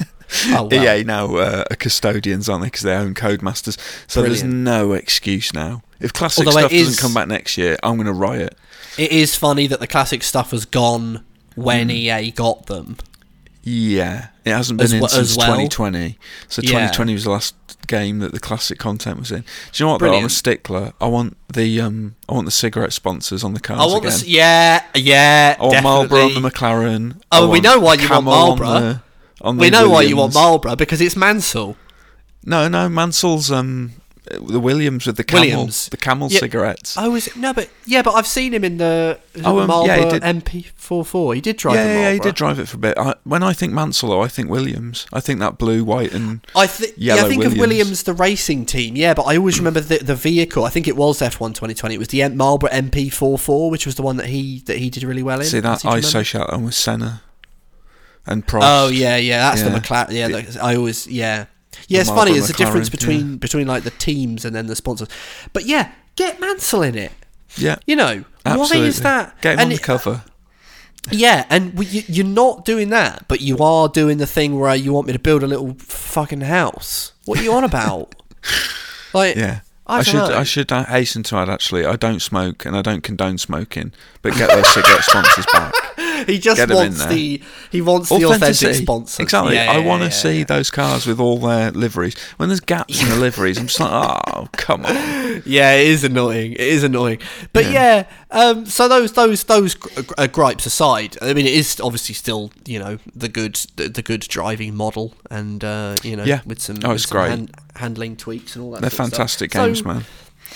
Oh, wow. EA now uh, are custodians, aren't they? Because they own Codemasters. So there's no excuse now. If classic Although stuff is- doesn't come back next year, I'm going to riot. It is funny that the classic stuff has gone when Hmm. EA got them. Yeah, it hasn't been As in we- since well. 2020. So Yeah. 2020 was the last game that the classic content was in. Do you know what? Though? I'm a stickler. I want the um, I want the cigarette sponsors on the cars I want again. this. Yeah, yeah. I want Marlboro definitely. on the McLaren. Oh, we know why you want Camel on Marlboro. the- on We the know why you want Marlboro because it's Mansell. No, no, Mansell's um, the Williams with the camel, Williams. the camel Yeah. cigarettes. I was? No, but yeah, but I've seen him in the, Oh, um, Marlboro yeah, he did- MP44. He did drive yeah, yeah, he did drive it for a bit. I, when I think Mansell, I think Williams. I think that blue, white, and I think yeah, I think of Williams. Williams the racing team. Yeah, but I always remember the, the vehicle. I think it was F1 2020. It was the M- Marlboro MP44, which was the one that he that he did really well in. see that I associate that with Senna and Prost. Oh yeah, yeah, that's the McLaren. Yeah, the, I always yeah. Yeah, it's funny. There's a difference between between like the teams and then the sponsors. But yeah, get Mansell in it. yeah, You know absolutely. why is that? Get him And on the cover. Yeah, and we, you, you're not doing that, but you are doing the thing where you want me to build a little fucking house. What are you on about? like, Yeah. I I, should know. I should uh, hasten to add actually I don't smoke and I don't condone smoking but get those cigarette sponsors back he just wants the he wants the authentic sponsor. exactly Yeah, I yeah, want to yeah, see those cars with all their liveries when there's gaps in the liveries I'm just like oh come on Yeah, it is annoying. It is annoying. But yeah, um, so those those those uh, gripes aside, I mean, it is obviously still you know the good the, the good driving model, and uh, you know Yeah. with some, Oh, with it's some great. hand, handling tweaks and all that. they're sort of stuff. fantastic So, games man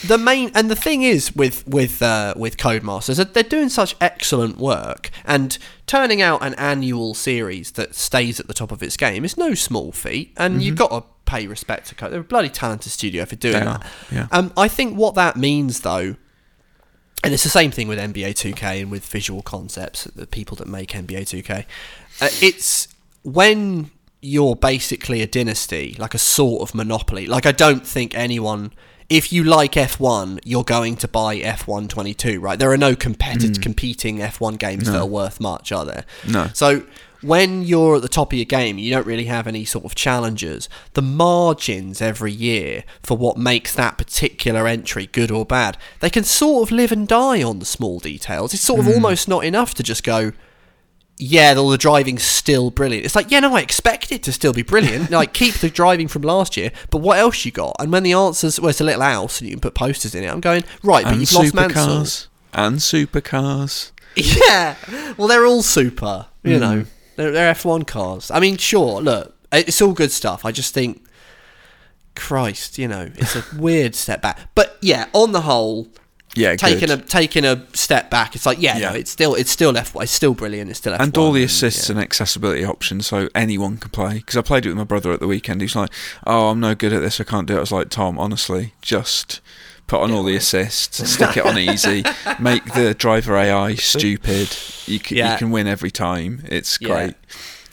the main and the thing is with with uh, with Codemasters that they're doing such excellent work and turning out an annual series that stays at the top of its game is no small feat and you've got to pay respect to Code. They're a bloody talented studio for doing They that. yeah. Um, I think what that means though. And it's the same thing with NBA 2K and with Visual Concepts, the people that make NBA 2K. Uh, it's when you're basically a dynasty, like a sort of monopoly. Like I don't think anyone if you like F1, you're going to buy F1 22, right? There are no competi- hmm. competing F1 games that are worth much, are there? No. So when you're at the top of your game, you don't really have any sort of challenges. The margins every year for what makes that particular entry good or bad, they can sort of live and die on the small details. It's sort of hmm. almost not enough to just go, yeah, all the driving's still brilliant. It's like, yeah, no, I expect it to still be brilliant. like, keep the driving from last year, but what else you got? And when the answers, well, it's a little house and you can put posters in it, I'm going, right, but and you've lost Mansell. And supercars. Yeah, well, they're all super, you hmm. know, they're, they're F1 cars. I mean, sure, look, it's all good stuff. I just think, Christ, you know, it's a weird step back. But yeah, on the whole, Yeah, taking good. a taking a step back, it's like, yeah, Yeah. no, it's still it's still F1, it's still brilliant, it's still F1. and all the assists yeah. and accessibility options, so anyone can play. Because I played it with my brother at the weekend. He's like, "Oh, I'm no good at this. I can't do it." I was like, "Tom, honestly, just put on all the assists, stick it on easy, make the driver AI stupid. You can, Yeah. you can win every time. It's great.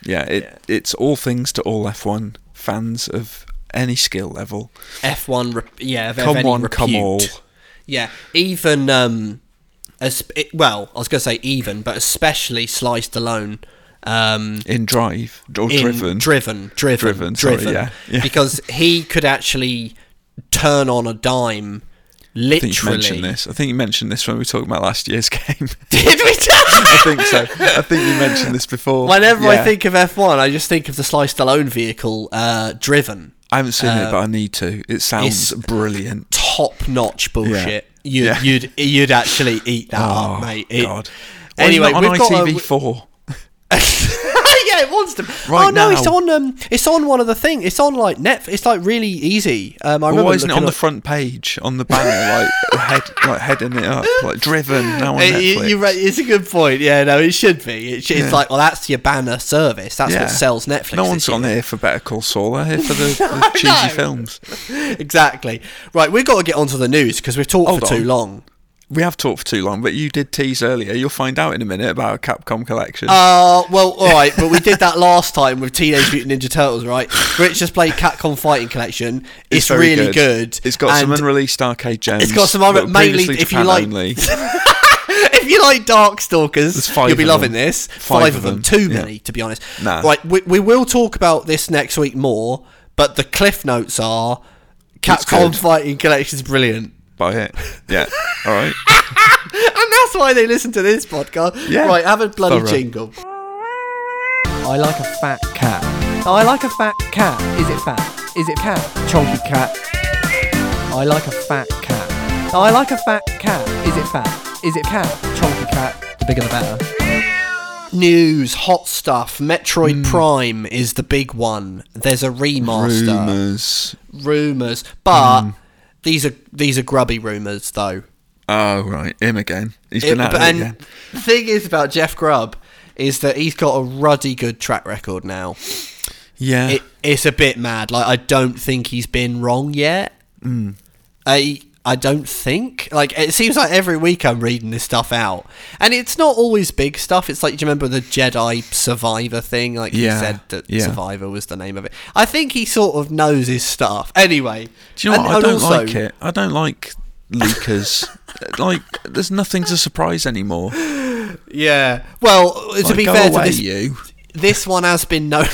Yeah, it it's all things to all F1 fans of any skill level. F1, rep- yeah, Come on, come repute. all. Yeah, even um, as it, well, I was going to say even, but especially Sly Stallone. Um, In drive or in driven, driven, driven, Driven, sorry, yeah, yeah. because he could actually turn on a dime, I think you mentioned this. I think you mentioned this when we were talking about last year's game. Did we? I think so. I think you mentioned this before. Whenever I think of F1, I just think of the Sly Stallone vehicle, uh, driven. I haven't seen it, uh, but I need to. It sounds brilliant. top notch bullshit. You'd, Yeah. you'd you'd actually eat that Oh up, mate. It- God! Anyway, it we've on got a- ITV4. yeah, it wants to. Right oh no, it's on. Um, it's on one of the thing. It's on like net. It's like really easy. Um, I Well, remember why isn't it on the front page on the banner, like head, like heading it up, like driven now on you- Netflix? you're right, it's a good point. Yeah, no, it should be. It sh- It's Yeah. like, well, that's your banner service. That's Yeah. what sells Netflix. No one's on here for Better Call Saul. They're here for the, the cheesy films. Exactly. Right, we've got to get onto the news because we've talked Hold for too long. We have talked for too long, but you did tease earlier. You'll find out in a minute about a Capcom collection. Uh, well, all right, but we did that last time with Teenage Mutant Ninja Turtles, right? Rich just played Capcom Fighting Collection. It's, very really good. It's got some unreleased arcade gems. It's got some other- mainly if you like- if you like Darkstalkers, you'll be loving them. this. Five Five, of of them. them, Too yeah. many, to be honest. Nah. Right, we, we will talk about this next week more, but the cliff notes are Capcom Fighting Collection is brilliant. Buy it. Yeah. All right. And that's why they listen to this podcast. Yeah. Right, have a bloody Thorough. jingle. I like a fat cat. I like a fat cat. Is it fat? Is it cat? Chunky cat. I like a fat cat. I like a fat cat. Is it fat? Is it cat? Chunky cat. The bigger the better. News, hot stuff. Metroid hmm. Prime is the big one. There's a remaster. Rumors. Rumors, but hmm. These are these are grubby rumors though. Oh right, him again. He's been but- and again. the thing is about Jeff Grubb is that he's got a ruddy good track record now. Yeah. It, it's a bit mad. Like I don't think he's been wrong yet. Mm. I I don't think. Like it seems like every week I'm reading this stuff out, and it's not always big stuff. It's like do you remember the Jedi Survivor thing? Like Yeah, he said that yeah. Survivor was the name of it. I think he sort of knows his stuff. Anyway, Do you know and- what? I don't also- like it. I don't like leakers. like, there's nothing to surprise anymore. Yeah. Well, to Like, be fair away, to this, you. this one has been known.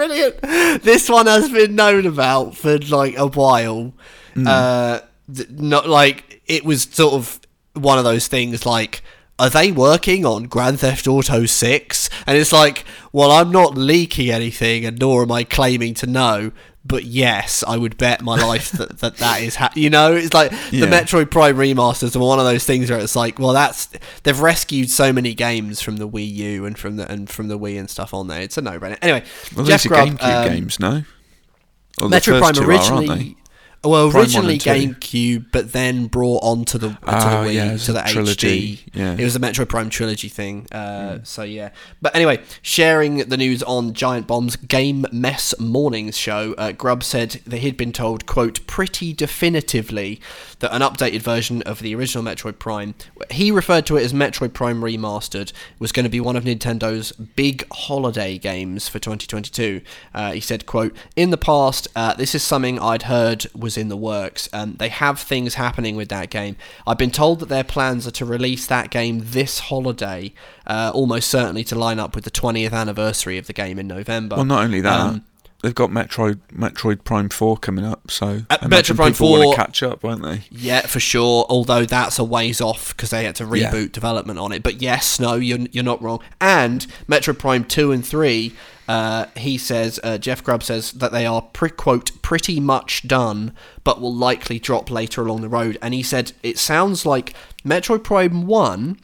Brilliant. This one has been known about for like a while. Uh, not like it was sort of one of those things like. Are they working on Grand Theft Auto 6? And it's like, well, I'm not leaking anything, and nor am I claiming to know. But yes, I would bet my life that that, that is, ha- you know, it's like Yeah. the Metroid Prime remasters are one of those things where it's like, well, that's they've rescued so many games from the Wii U and from the and from the Wii and stuff on there. It's a no-brainer. Anyway, Well, Jeff these are Grubb, GameCube um, games, no? Metroid Prime are, originally, aren't they? Well, Prime originally. GameCube, but then brought onto the to Ah, the Wii yeah, to the trilogy, HD. yeah. It was the Metroid Prime trilogy thing. Uh, So yeah, but anyway, sharing the news on Giant Bomb's Game Mess Mornings show, uh, Grubb said that he'd been told, "quote pretty definitively that an updated version of the original Metroid Prime, he referred to it as Metroid Prime Remastered, was going to be one of Nintendo's big holiday games for 2022." Uh, he said, "quote In the past, uh, this is something I'd heard was." Was in the works. Um, they have things happening with that game. I've been told that their plans are to release that game this holiday, uh, almost certainly to line up with the 20th anniversary of the game in November. Well, not only that, Um, they've got Metroid Metroid Prime Four coming up, so Uh, Metroid Prime people want 4 to catch up, won't they? Yeah, for sure. Although that's a ways off because they had to Yeah. reboot development on it. But yes, no, you're you're not wrong. And Metroid Prime two and three, uh, he says uh, Jeff Grubb says that they are pre- quote pretty much done, but will likely drop later along the road. And he said it sounds like Metroid Prime one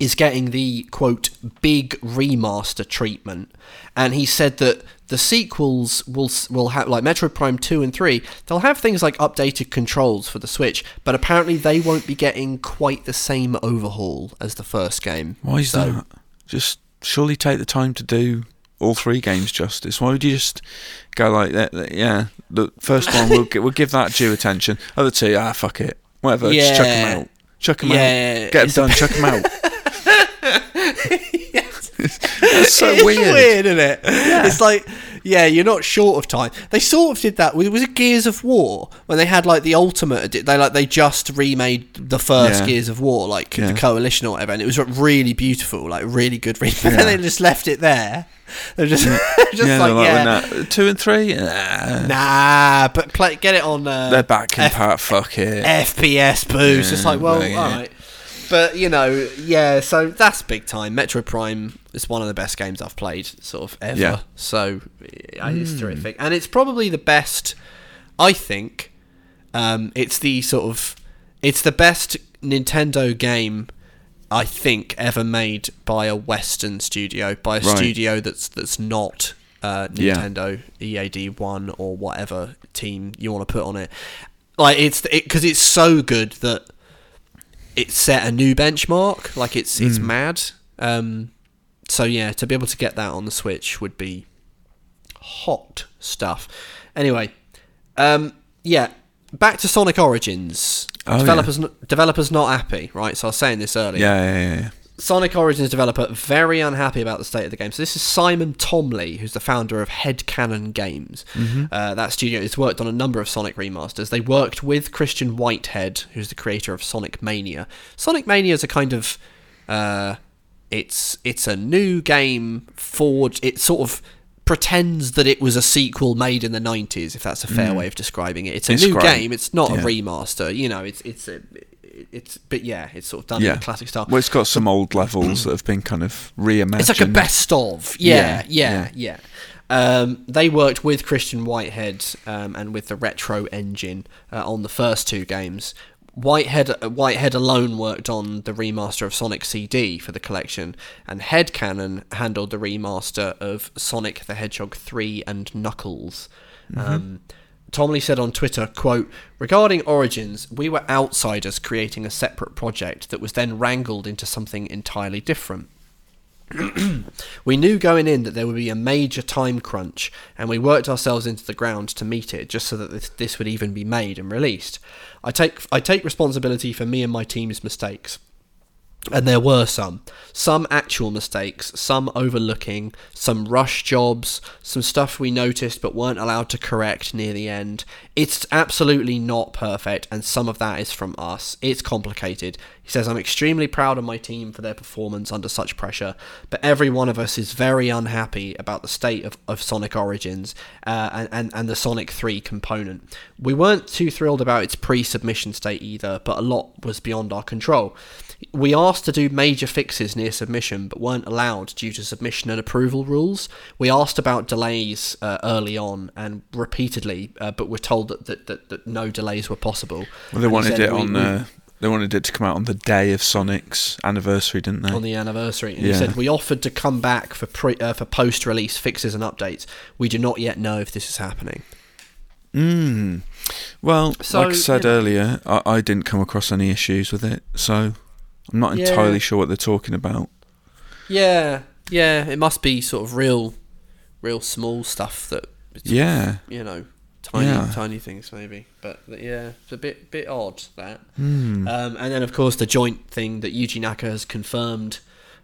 is getting the quote big remaster treatment, and he said that the sequels will will have like Metroid Prime two and three. They'll have things like updated controls for the Switch, but apparently they won't be getting quite the same overhaul as the first game. Why is So- that? Just surely take the time to do all three games justice. Why would you just go like that? Yeah, the first one we'll gi- we'll give that due attention. Other two, ah, fuck it, whatever. Just chuck them out. Chuck them Yeah, out. Get them it's a done. Chuck them out. That's so it's weird. weird, isn't it? It's like, yeah, you're not short of time. They sort of did that. with- Was it Gears of War when they had like the ultimate? They like they just remade the first Yeah. Gears of War, like Yeah. the Coalition or whatever, and it was really beautiful, like really good. Re- but Yeah. then they just left it there. They're just, just yeah, like, like, yeah, two and three. Nah, nah, but play, get it on. Uh, they're back in F- part. Fuck it. FPS boost. it's like, well, yeah. all right. But you know, yeah. So that's big time. Metroid Prime is one of the best games I've played, sort of ever. Yeah. So yeah, it's terrific, and it's probably the best. I think um, it's the sort of it's the best Nintendo game I think ever made by a Western studio, by a Right. studio that's that's not uh, Yeah. Nintendo EAD One or whatever team you want to put on it. Like it's because it's so good that it set a new benchmark. Like it's it's Hmm. mad. Um, so yeah, to be able to get that on the Switch would be hot stuff. Anyway, um, yeah, back to Sonic Origins. Oh, developers n- developers not happy, right? So I was saying this earlier. Yeah, yeah, yeah. Yeah. Sonic Origins developer very unhappy about the state of the game. So this is Simon Thomley, who's the founder of Headcannon Games. Uh, that studio has worked on a number of Sonic remasters. They worked with Christian Whitehead, who's the creator of Sonic Mania. Sonic Mania is a kind of uh, it's it's a new game forged. It sort of pretends that it was a sequel made in the 90s if that's a fair way of describing it it's a It's new game it's not a remaster you know it's it's a, it's but yeah it's sort of done in Yeah. a classic style Well, it's got some old levels that have been kind of reimagined. it's like a best of. Yeah, Yeah, yeah, yeah. Um, they worked with Christian Whitehead um, and with the retro engine uh, on the first two games. Whitehead uh, Whitehead alone worked on the remaster of Sonic CD for the collection, and Headcannon handled the remaster of Sonic the Hedgehog 3 and Knuckles. Um, Thomley said on Twitter, quote, Regarding Origins, we were outsiders creating a separate project that was then wrangled into something entirely different. We knew going in that there would be a major time crunch, and we worked ourselves into the ground to meet it, just so that this, this would even be made and released. I take I take responsibility for me and my team's mistakes. And there were some. Some actual mistakes, some overlooking, some rush jobs, some stuff we noticed but weren't allowed to correct near the end. It's absolutely not perfect, and some of that is from us. It's complicated. He says, I'm extremely proud of my team for their performance under such pressure, but every one of us is very unhappy about the state of, of Sonic Origins uh, and, and, and the Sonic 3 component. We weren't too thrilled about its pre submission state either, but a lot was beyond our control. We asked to do major fixes near submission, but weren't allowed due to submission and approval rules. We asked about delays uh, early on and repeatedly, uh, but were told that, that, that, that no delays were possible. Well, they And wanted it we- on. we- Uh, they wanted it to come out on the day of Sonic's anniversary, didn't they? on the anniversary. And Yeah. he said, We offered to come back for pre, uh, for post release fixes and updates. We do not yet know if this is happening. Mm. Well, So, like I said you know- earlier, I, I didn't come across any issues with it, so I'm not Yeah. entirely sure what they're talking about. Yeah, yeah, it must be sort of real, real small stuff that, Yeah. you know, tiny, Yeah. tiny things maybe. But yeah, it's a bit, bit odd that. Hmm. Um, and then of course the joint thing that Yuji Naka has confirmed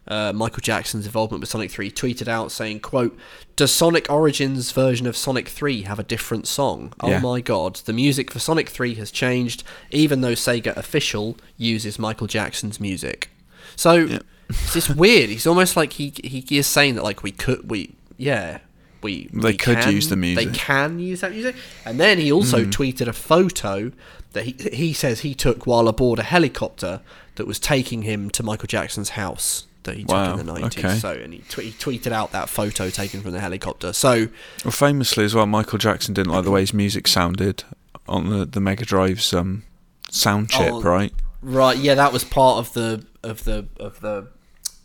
uh, Michael Jackson's involvement with Sonic 3, tweeted out saying, quote, Does Sonic Origins version of Sonic 3 have a different song? Oh Yeah. my god, the music for Sonic 3 has changed, even though Sega Official uses Michael Jackson's music. So, it's just weird. He's almost like he, he, is saying that, like, we could, we, yeah, we. They we could can- use the music. They can use that music. And then he also tweeted a photo that he, he says he took while aboard a helicopter that was taking him to Michael Jackson's house that he Wow, took in the 90s. okay. So, and he, tw- he tweeted out that photo taken from the helicopter. So, Well, famously as well, Michael Jackson didn't like the way his music sounded on the, the Mega Drive's um, sound chip, Oh, right? right, yeah, that was part of the of the of the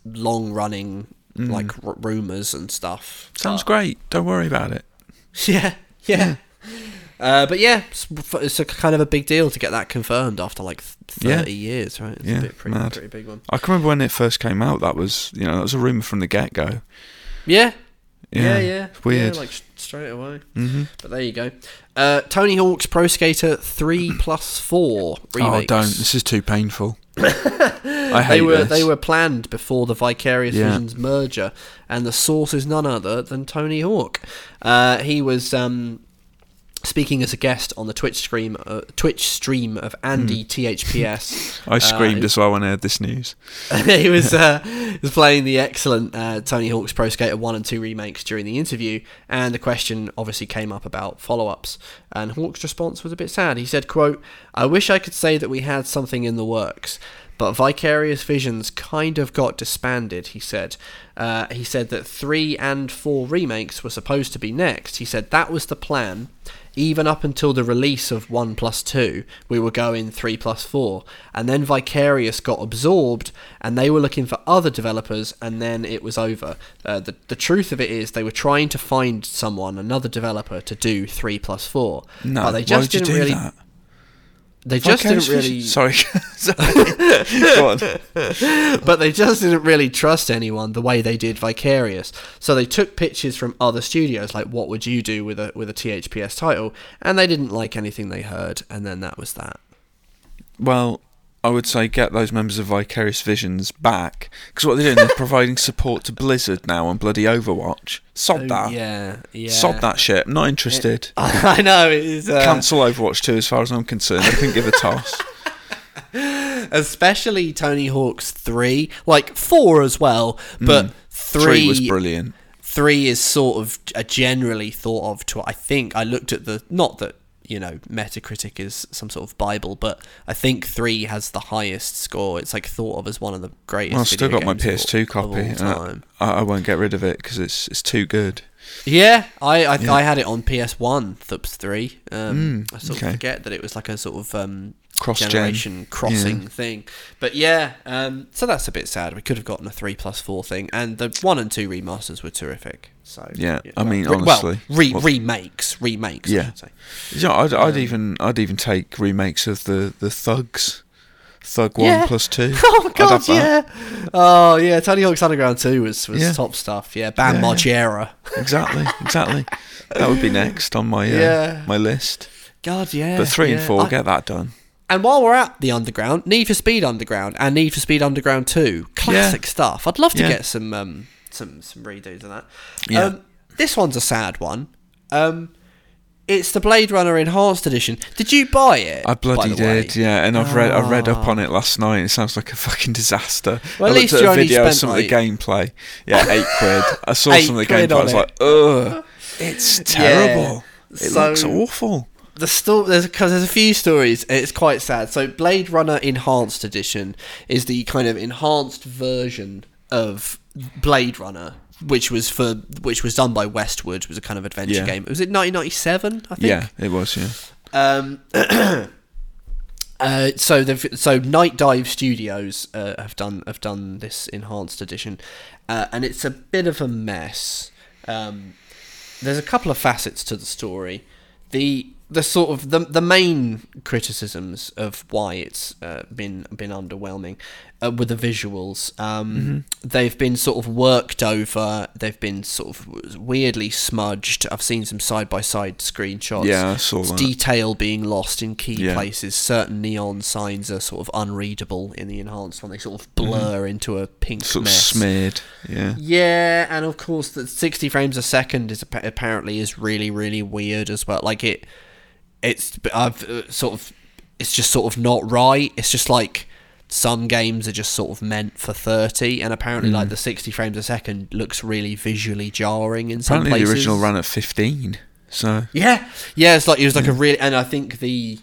long running Mm. like r- rumors and stuff. Sounds But- great. Don't worry about it. Yeah, yeah. Uh, but yeah, it's, it's a kind of a big deal to get that confirmed after like Yeah. thirty years, right? It's Yeah, a bit pretty, mad. pretty big one. I can remember when it first came out. That was you know that was a rumor from the get go. Yeah, Yeah, yeah, yeah. weird. Yeah, like straight away. hmm But there you go. Uh, Tony Hawk's Pro Skater Three Plus Four Oh, remakes. don't! This is too painful. I hate They were this. they were planned before the Vicarious Yeah. Visions merger, and the source is none other than Tony Hawk. Uh, he was um, speaking as a guest on the Twitch stream uh, Twitch stream of Andy THPS. I screamed Uh, as well when I heard this news. he was uh, he was playing the excellent uh, Tony Hawk's Pro Skater one and two remakes during the interview, and the question obviously came up about follow-ups. And Hawk's response was a bit sad. He said, "quote I wish I could say that we had something in the works." But Vicarious Visions kind of got disbanded, he said. Uh, he said that three and four remakes were supposed to be next. He said that was the plan. Even up until the release of 1 plus 2, we were going 3 plus 4. And then Vicarious got absorbed, and they were looking for other developers, and then it was over. Uh, the, the truth of it is, they were trying to find someone, another developer, to do 3 plus 4. No, but they why just didn't do really. that? They just didn't really. Sorry, Sorry. But they just didn't really trust anyone the way they did Vicarious. So they took pitches from other studios, like what would you do with a with a THPS title, and they didn't like anything they heard, and then that was that. Well, I would say get those members of Vicarious Visions back because what they're doing, they're providing support to Blizzard now on bloody Overwatch. Sod that. Oh, Yeah, yeah. Sod that shit. I'm not interested. I know it is. Uh, Cancel Overwatch 2 as far as I'm concerned. I couldn't give a toss. especially Tony Hawk's three, like four as well, but three, Mm. Three was brilliant. three is sort of a generally thought of to I think I looked at the not that you know Metacritic is some sort of bible but I think 3 has the highest score it's like thought of as one of the greatest Well, I've still got my games of PS2 all- copy. of and I. I, I won't get rid of it because it's it's too good. Yeah I I, Yeah. I had it on PS1 Thups 3 um, Mm, I sort okay. of forget that it was like a sort of um, Cross-gen. generation crossing thing but yeah um, so that's a bit sad we could have gotten a 3 plus 4 thing and the 1 and 2 remasters were terrific so Yeah, I well, mean, honestly, well, re- remakes remakes I Yeah. should say. You I'd, I'd Um, even I'd even take remakes of the the Thugs, Thug Yeah. One plus Two. Oh god, that. yeah. Oh yeah, Tony Hawk's Underground 2 was, was Yeah. top stuff. Yeah, Bam Yeah, yeah. Exactly, exactly. That would be next on my uh, Yeah. my list. God, yeah. But three and four, I- get that done. and while we're at the Underground, Need for Speed Underground and Need for Speed Underground 2, classic stuff. I'd love to Yeah. get some um some some redos of that. Yeah. Um, this one's a sad one. Um, it's the Blade Runner Enhanced Edition. Did you buy it? I bloody the way? did, yeah. And I've read I read up Ah. on it last night. It sounds like a fucking disaster. Well, at I least looked you at a only video of spent, some like- of the gameplay. Yeah, eight quid. I saw Eight some of the gameplay. I was it. like, ugh, it's terrible. It So- looks awful. the story there's because there's a few stories it's quite sad so blade runner enhanced edition is the kind of enhanced version of blade runner which was for which was done by westwood was a kind of adventure Yeah. game was it 1997 i think Yeah, it was. Yeah. um Uh, so they've so Nightdive Studios uh, have done have done this enhanced edition, uh, and it's a bit of a mess. Um, there's a couple of facets to the story. The the sort of the the main criticisms of why it's uh, been been underwhelming uh, with the visuals. Um, Mm-hmm. They've been sort of worked over. They've been sort of weirdly smudged. I've seen some side by side screenshots. Yeah, I saw that. Detail being lost in key Yeah. places. Certain neon signs are sort of unreadable in the enhanced one. They sort of blur into a pink Mm-hmm. Sort of smeared. Yeah. Yeah, and of course the 60 frames a second is apparently is really really weird as well. Like it it's I've uh, sort of it's just sort of not right. It's just like some games are just sort of meant for 30 and apparently Mm. like the 60 frames a second looks really visually jarring in some Apparently, places. the original ran at 15. So Yeah. Yeah, it's like it was like a really and I think the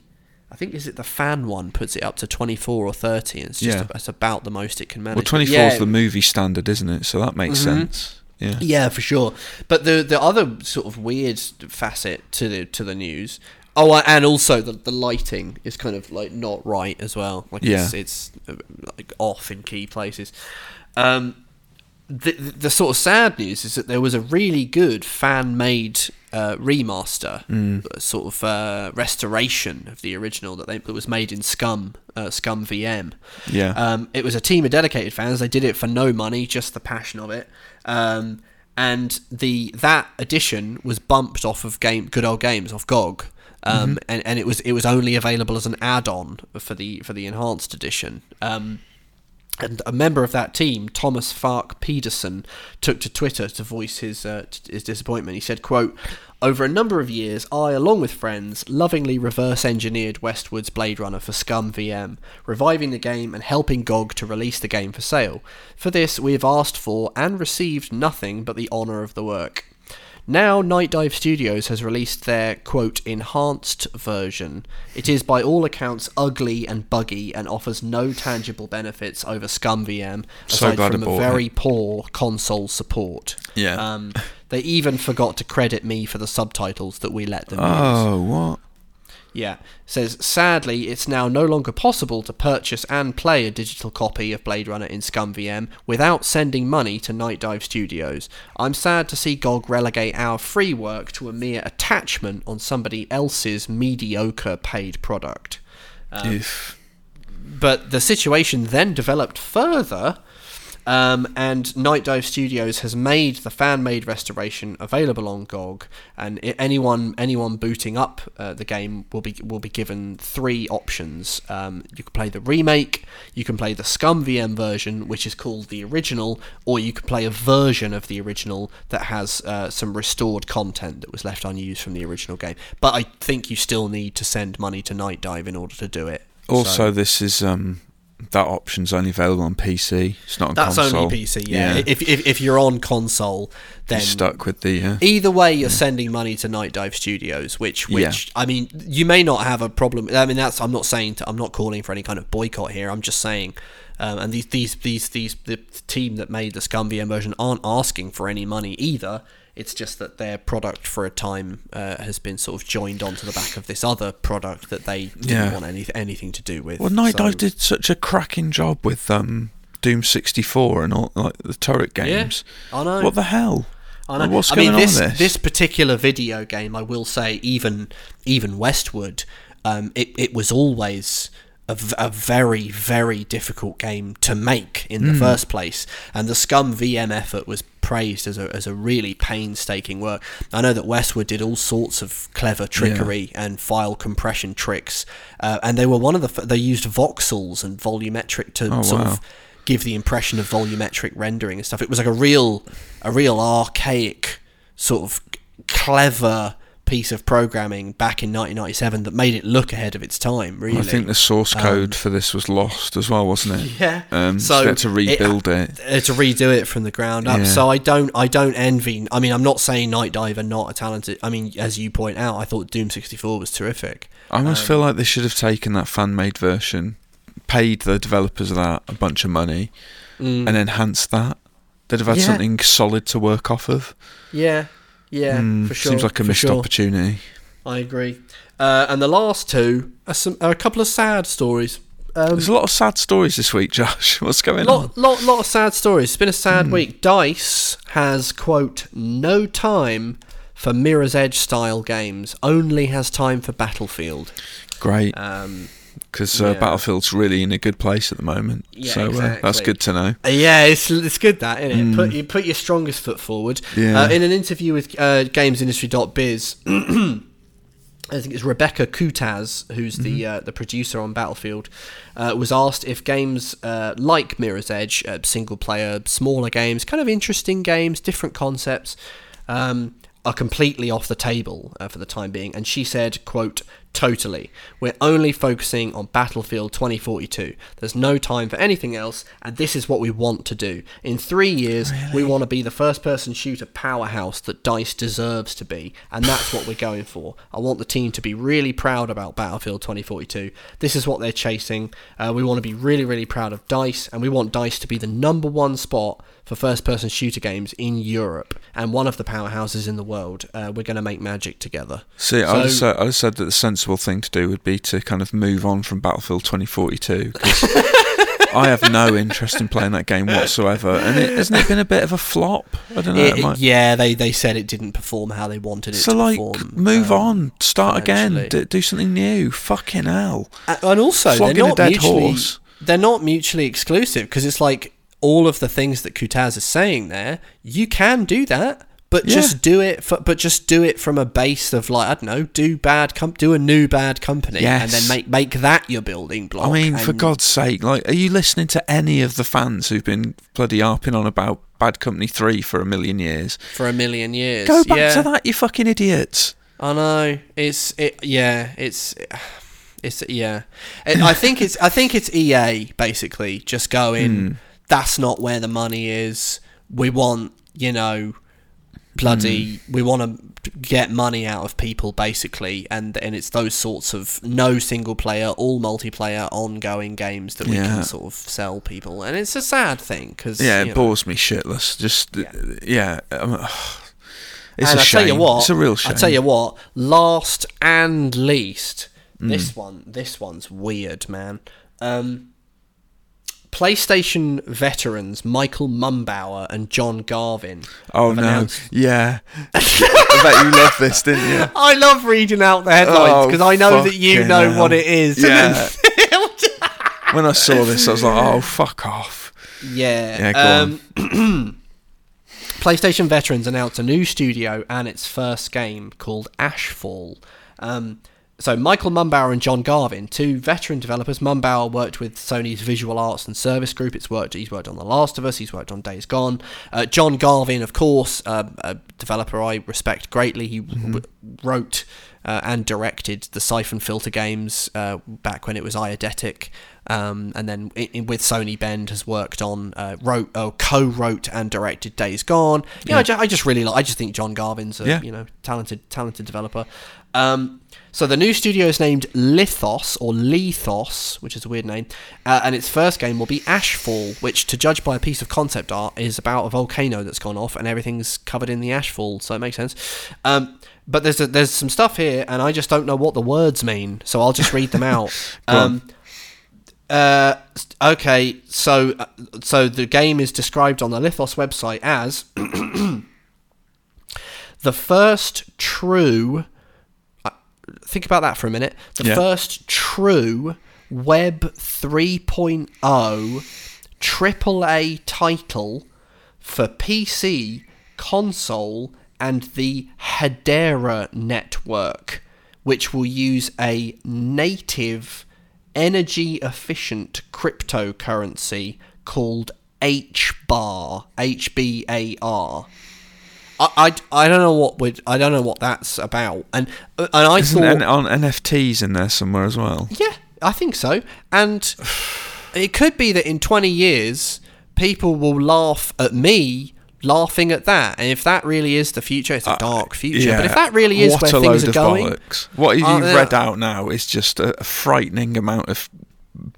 I think is it the fan one puts it up to 24 or 30 and it's just Yeah. it's about the most it can manage. well, 24 yeah, is the movie standard, isn't it? So that makes Mm-hmm. sense. Yeah. Yeah, for sure. But the the other sort of weird facet to the to the news. Oh, and also the the lighting is kind of like not right as well. Like it's Yeah. it's uh, like off in key places. Um, the the sort of sad news is that there was a really good fan made uh, remaster, uh, sort of uh, restoration of the original that they that was made in Scum uh, ScumVM. Yeah. Um, it was a team of dedicated fans. They did it for no money, just the passion of it. Um, and the that edition was bumped off of game Good Old Games off GOG. Um, and, and it was it was only available as an add-on for the for the enhanced edition. Um, and a member of that team, Thomas Fach-Pedersen, took to Twitter to voice his uh, t- his disappointment. He said, "quote Over a number of years, I, along with friends, lovingly reverse engineered Westwood's Blade Runner for ScumVM, reviving the game and helping GOG to release the game for sale. For this, we have asked for and received nothing but the honour of the work." Now, Nightdive Studios has released their quote enhanced version. It is by all accounts ugly and buggy and offers no tangible benefits over ScumVM So aside from a very it. poor console support. Yeah. Um, they even forgot to credit me for the subtitles that we let them use. oh, what? Yeah. Says, sadly, it's now no longer possible to purchase and play a digital copy of Blade Runner in ScumVM without sending money to Nightdive Studios. I'm sad to see GOG relegate our free work to a mere attachment on somebody else's mediocre paid product. Um, but the situation then developed further, um, and Nightdive Studios has made the fan-made restoration available on GOG, and anyone anyone booting up uh, the game will be will be given three options. Um, you can play the remake, you can play the ScumVM version, which is called the original, or you can play a version of the original that has uh, some restored content that was left unused from the original game. But I think you still need to send money to Nightdive in order to do it. also So- this is um that option's only available on PC. It's not on That's console. only PC, yeah. If, if if you're on console, then You're stuck with the uh, either way you're sending money to Nightdive Studios, which which I mean, you may not have a problem. I mean, that's I'm not saying to, I'm not calling for any kind of boycott here. I'm just saying. Um, and these, these, these, these, the team that made the ScumVM version aren't asking for any money either. It's just that their product for a time uh, has been sort of joined onto the back of this other product that they didn't Yeah. want any, anything to do with. Well, Night So- Dive did such a cracking job with um, Doom 64 and all like the Turok games. Yeah, I know. What the hell? I know. What's I going mean, on this, with this? this particular video game, I will say, even even Westwood, um, it it was always a, a very very difficult game to make in the first place, and the ScumVM effort was praised as a as a really painstaking work. I know that Westwood did all sorts of clever trickery and file compression tricks, uh, and they were one of the f- they used voxels and volumetric to Oh, sort wow. of give the impression of volumetric rendering and stuff. It was like a real, a real archaic sort of clever piece of programming back in 1997 that made it look ahead of its time. Really, I think the source code for this was lost as well, wasn't it? Um, yeah. Um, so, So they had to rebuild it. uh, to redo it from the ground up. Yeah. So I don't, I don't envy. I mean, I'm not saying Night Diver not a talented. I mean, as you point out, I thought Doom 64 was terrific. I almost um, feel like they should have taken that fan made version, paid the developers of that a bunch of money, Mm. and enhanced that. They'd have had Yeah. something solid to work off of. Yeah, yeah, Mm, for sure. Seems like a missed sure. opportunity. I agree. Uh, and the last two are, some, are a couple of sad stories. Um, There's a lot of sad stories this week, Josh. What's going on? lot, lot, lot of sad stories. It's been a sad week. Dice has quote no time for Mirror's Edge style games only has time for Battlefield. Great, Um, because uh, yeah. Battlefield's really in a good place at the moment. Yeah, so uh, that's good to know. Uh, Yeah, it's it's good that, isn't it? Put you put your strongest foot forward. Yeah. Uh, in an interview with uh, GamesIndustry.biz, I think it's Rebecca Coutaz, who's the uh, the producer on Battlefield, uh, was asked if games uh, like Mirror's Edge, uh, single player, smaller games, kind of interesting games, different concepts, um, are completely off the table uh, for the time being. And she said, "quote Totally, we're only focusing on Battlefield 2042. There's no time for anything else, and this is what we want to do. In three years, we want to be the first-person shooter powerhouse that Dice deserves to be, and that's what we're going for. I want the team to be really proud about Battlefield 2042. This is what they're chasing. Uh, we want to be really, really proud of Dice, and we want Dice to be the number one spot for first-person shooter games in Europe and one of the powerhouses in the world. Uh, we're going to make magic together. See, I just said, I just said that the sensible thing to do would be to kind of move on from Battlefield 2042 because I have no interest in playing that game whatsoever. And it, hasn't it been a bit of a flop? I don't know. It- it might- yeah, they, they said it didn't perform how they wanted it so to like, perform. move Um, on, start again, financially. d- do something new. Fucking hell. And also they're Flogging not mutually horse. they're not mutually exclusive because it's like all of the things that Coutaz is saying there. You can do that, but Yeah. just do it. For, but just do it from a base of like I don't know, do bad, com- do a new bad company, and then make make that your building block. I mean, for God's sake, like, are you listening to any of the fans who've been bloody harping on about Bad Company 3 for a million years? for a million years, Go back yeah. to that, you fucking idiots. I know it's it. Yeah, it's it's yeah. It, I think it's I think it's EA basically just going. Hmm. That's not where the money is. We want you know, bloody. We want to get money out of people basically, and and it's those sorts of no single player, all multiplayer, ongoing games that we Yeah. can sort of sell people, and it's a sad thing because Yeah, it know, bores me shitless. Just, Yeah. yeah. um, it's and a I shame. tell you what, it's a real shame. I tell you what, last and least, Hmm. this one, this one's weird, man. Um, PlayStation veterans Michael Mumbauer and John Garvin. Oh no, announced- yeah. I bet you love this, didn't you? I love reading out the headlines Oh, because I know that you know hell. what it is. Yeah. When I saw this, I was like, oh fuck off. Yeah. Yeah, um, PlayStation Veterans announced a new studio and its first game called Ashfall. Um, so Michael Mumbauer and John Garvin, two veteran developers. Mumbauer worked with Sony's Visual Arts and Service Group. It's worked. He's worked on The Last of Us. He's worked on Days Gone. Uh, John Garvin, of course, uh, a developer I respect greatly. He w- wrote uh, and directed the Siphon Filter games uh, back when it was Eidetic. Um, and then i i with Sony Bend has worked on uh, wrote oh, co-wrote and directed Days Gone. Yeah, I, ju- I just really like. I just think John Garvin's a Yeah. you know talented talented developer. Um, so the new studio is named Lithos or Lethos, which is a weird name, uh, and its first game will be Ashfall, which, to judge by a piece of concept art, is about a volcano that's gone off and everything's covered in the ashfall. So it makes sense. Um, but there's a, there's some stuff here, and I just don't know what the words mean, so I'll just read them out. Um, uh, okay, so uh, so the game is described on the Lithos website as the first true. Think about that for a minute. The Yeah. first true Web 3.0 AAA title for PC, console, and the Hedera network, which will use a native energy efficient cryptocurrency called HBAR. H B A R. I, I, I don't know what would I don't know what that's about and uh, and I Isn't thought N- on NFTs in there somewhere as well? yeah, I think so. And it could be that in 20 years, people will laugh at me laughing at that. And if that really is the future, it's a dark future. But if that really is what where a things are of going, bollocks. What you've Uh, read out now is just a, a frightening amount of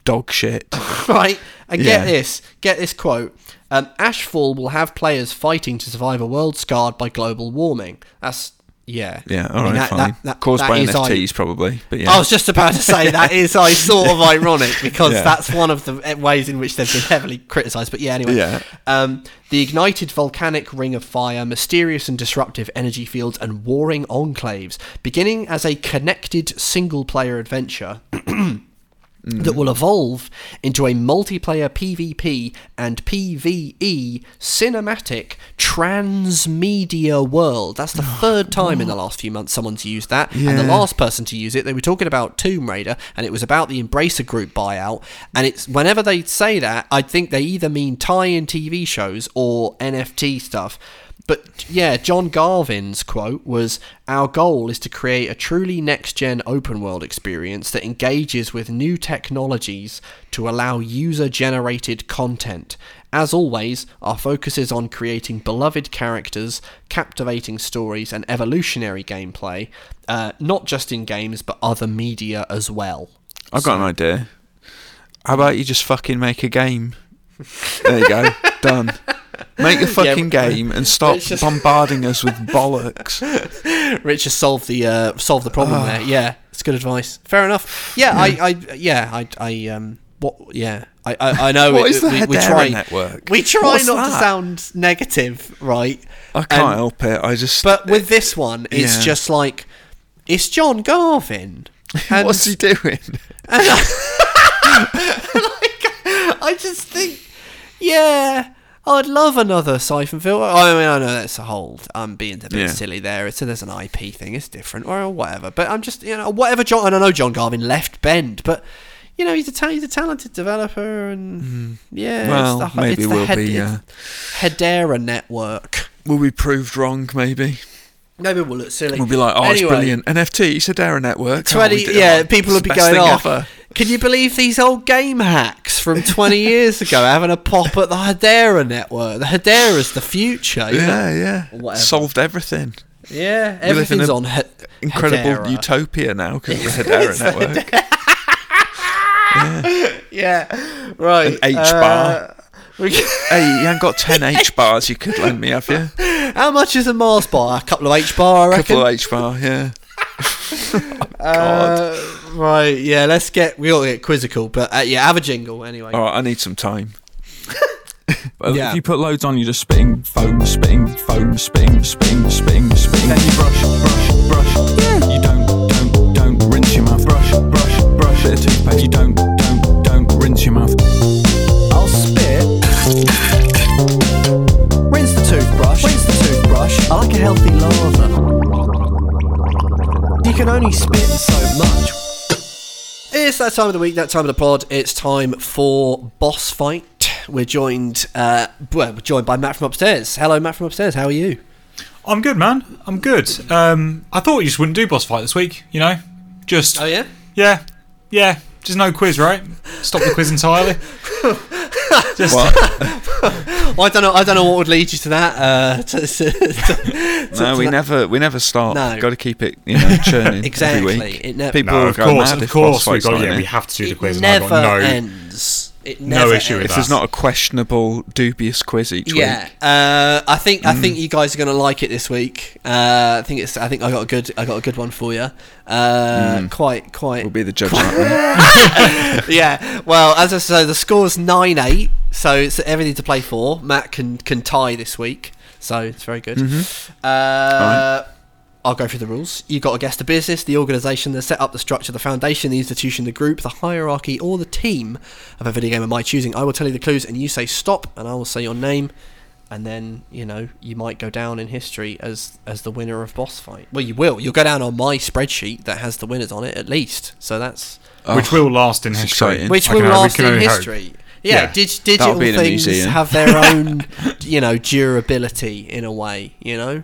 dog shit. right? And Yeah. get this, get this quote. Um, Ashfall will have players fighting to survive a world scarred by global warming. That's Yeah. Yeah, I mean, right, that- fine. that- that- Caused by is I- NFTs, probably. But yeah, I was just about to say that is I sort of ironic because Yeah. that's one of the ways in which they've been heavily criticised. But yeah, anyway. Yeah. Um, the ignited volcanic ring of fire, mysterious and disruptive energy fields, and warring enclaves, beginning as a connected single-player adventure. That mm-hmm. will evolve into a multiplayer PvP and PvE cinematic transmedia world. That's the oh, third time in the last few months someone's used that. And the last person to use it, they were talking about Tomb Raider, and it was about the Embracer Group buyout. And it's whenever they say that, I think they either mean tie-in TV shows or NFT stuff. But yeah, John Garvin's quote was Our goal is to create a truly next gen open world experience that engages with new technologies to allow user generated content. As always, our focus is on creating beloved characters, captivating stories, and evolutionary gameplay, uh, not just in games but other media as well. I've got an idea. How about you just fucking make a game? There you go. Done. Make a fucking game and stop just- bombarding us with bollocks. Richard solved the uh, solved the problem Ah. there. Yeah, it's good advice. Fair enough. Yeah, I, I, yeah, I, I, um, what? Yeah, I, I, I know. What it- is the we, we try, network? We try What's not to sound negative, right? I can't And- help it. I just. But with this one, it's Yeah. just like it's John Garvin. And what's he doing? like, I just think, yeah, I'd love another Syphon Filter. I mean, I know that's a whole. I'm being a bit Yeah. silly there. It's there's an IP thing. It's different or whatever. But I'm just you know whatever John. And I know John Garvin left Bend, but. You know he's a ta- he's a talented developer, and yeah, Mm-hmm. Well, it's the, maybe it's we'll be, uh, Hedera network. Will be proved wrong, maybe. Maybe we'll look silly. We'll be like, oh, Anyway, it's brilliant. NFT, Hedera Network. oh, we 20, did- yeah, oh, people will be going off. ever." Can you believe these old game hacks from 20 years ago having a pop at the Hedera network? The Hedera's the future. you know? Yeah, yeah. Solved everything. Yeah, everything's on he- Incredible Hedera. utopia now because of the Hedera Network. Yeah, right. An H uh, bar. we- hey, you ain't got 10 H bars you could lend me, have you? How much is a Mars bar? A couple of H bar, I reckon. couple of H bar, yeah. Uh, right, yeah, let's get, we all get quizzical, but uh, yeah, have a jingle anyway. All right, I need some time. Well, Yeah. If you put loads on, you're just spitting foam, spitting foam, spitting, spitting, spitting, spitting. Then you brush, brush, brush. You don't, don't, don't rinse your mouth. Brush, brush, brush. Bit of toothpaste. You don't, don't, don't rinse your mouth. I'll spit. Rinse the toothbrush. Rinse the toothbrush. I like a healthy lather. You can only spit so much. It's that time of the week, that time of the pod. It's time for boss fight. We're joined, uh, well, we're joined by Matt from upstairs. Hello, Matt from upstairs. How are you? I'm good, man. I'm good. Um, I thought you just wouldn't do boss fight this week. You know, just Oh yeah. yeah, yeah. Just no quiz, right? Stop the quiz entirely. just What? Well, I don't know. I don't know what would lead you to that. Uh, to, to, to- no, to we that. never, we never stop. No. Got to keep it, you know, churning Exactly. every week. It ne- People no, of course, mad of course, we fights got aren't yeah, we have to do the It quiz. and I never got no. ends. It no issue with ends. If there's not a questionable, dubious quiz each Yeah, week, uh, I think Mm. I think you guys are going to like it this week. Uh, I think it's. I think I got a good. I got a good one for you. Uh, Quite, quite. Mm. we'll be the judge. on that yeah. Well, as I say, the score's nine eight, so it's everything to play for. Matt can can tie this week, so it's very good. Uh, I'll go through the rules. You've got to guess the business, the organisation, the setup, the structure, the foundation, the institution, the group, the hierarchy, or the team of a video game of my choosing. I will tell you the clues, and you say stop, and I will say your name, and then you know you might go down in history as as the winner of boss fight. Well, you will. You'll go down on my spreadsheet that has the winners on it at least. So that's which will last in history. exciting. which will can- last in only hope. history. Yeah, Yeah. dig- digital That'll be in a things have their own, you know, durability in a way. You know,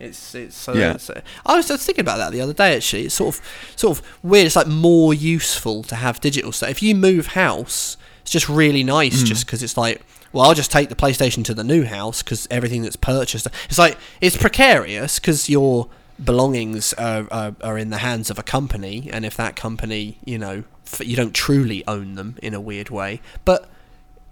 it's it's. So Yeah. it's, uh, I was just thinking about that the other day. Actually, it's sort of sort of weird. It's like more useful to have digital stuff. If you move house, it's just really nice, just because it's like. Well, I'll just take the PlayStation to the new house because everything that's purchased. It's like it's precarious because your belongings are, are, are in the hands of a company, and if that company, you know, f- you don't truly own them in a weird way. But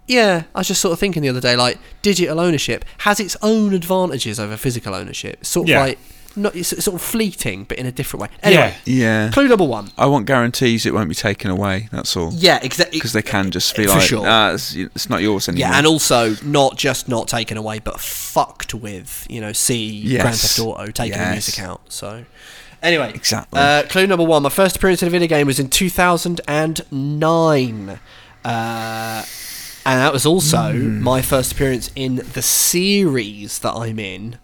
yeah, I was just sort of thinking the other day, like digital ownership has its own advantages over physical ownership. Sort of Yeah. like not it's sort of fleeting, but in a different way. Anyway, Yeah. clue number one. I want guarantees it won't be taken away. That's all. Yeah, exactly. Because they can just be For like, sure. ah, it's, it's not yours anymore. Yeah, and also not just not taken away, but fucked with. You know, see Grand Yes. Theft Auto taking the music out. So, anyway, Exactly. Uh, clue number one. My first appearance in a video game was in 2009, uh, and that was also Hmm. my first appearance in the series that I'm in,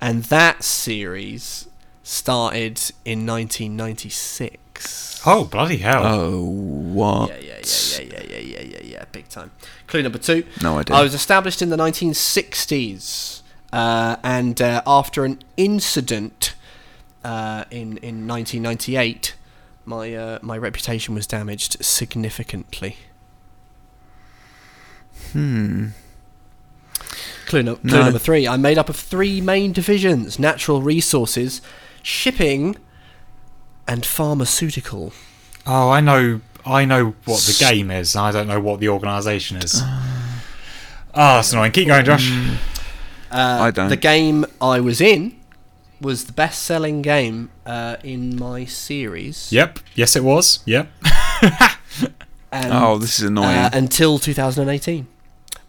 and that series started in 1996. Oh bloody hell! oh, what? Yeah, yeah, yeah, yeah, yeah, yeah, yeah, yeah, big time. Clue number two. No idea. I was established in the 1960s, uh, and uh, after an incident uh, in in 1998, my uh, my reputation was damaged significantly. Hmm. Clue, no- clue No. number three. I'm made up of three main divisions: natural resources, shipping, and pharmaceutical. Oh, I know. I know what the game is. I don't know what the organisation is. Oh, that's annoying. Keep going, Josh. Uh, I don't. The game I was in was the best-selling game uh, in my series. Yep. Yes, it was. Yep. And, Oh, this is annoying. uh, until 2018,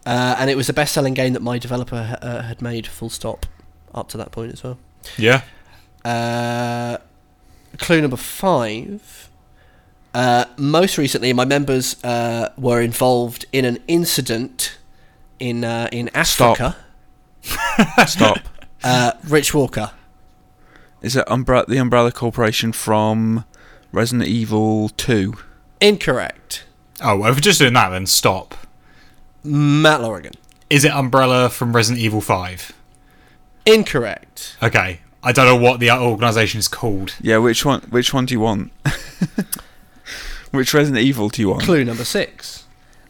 uh, and it was the best-selling game that my developer uh, had made. Full stop. Up to that point as well. Yeah. Uh, clue number five. Uh, most recently, my members uh, were involved in an incident in uh, in Africa. Stop. Uh, Rich Walker. Is it Umbre- the Umbrella Corporation from Resident Evil 2? Incorrect. Oh, well, if we're just doing that, then stop. Matt Lorigan. Is it Umbrella from Resident Evil Five? Incorrect. Okay. I don't know what the organisation is called. Yeah, which one? Which one do you want? which Resident Evil do you want? Clue number six.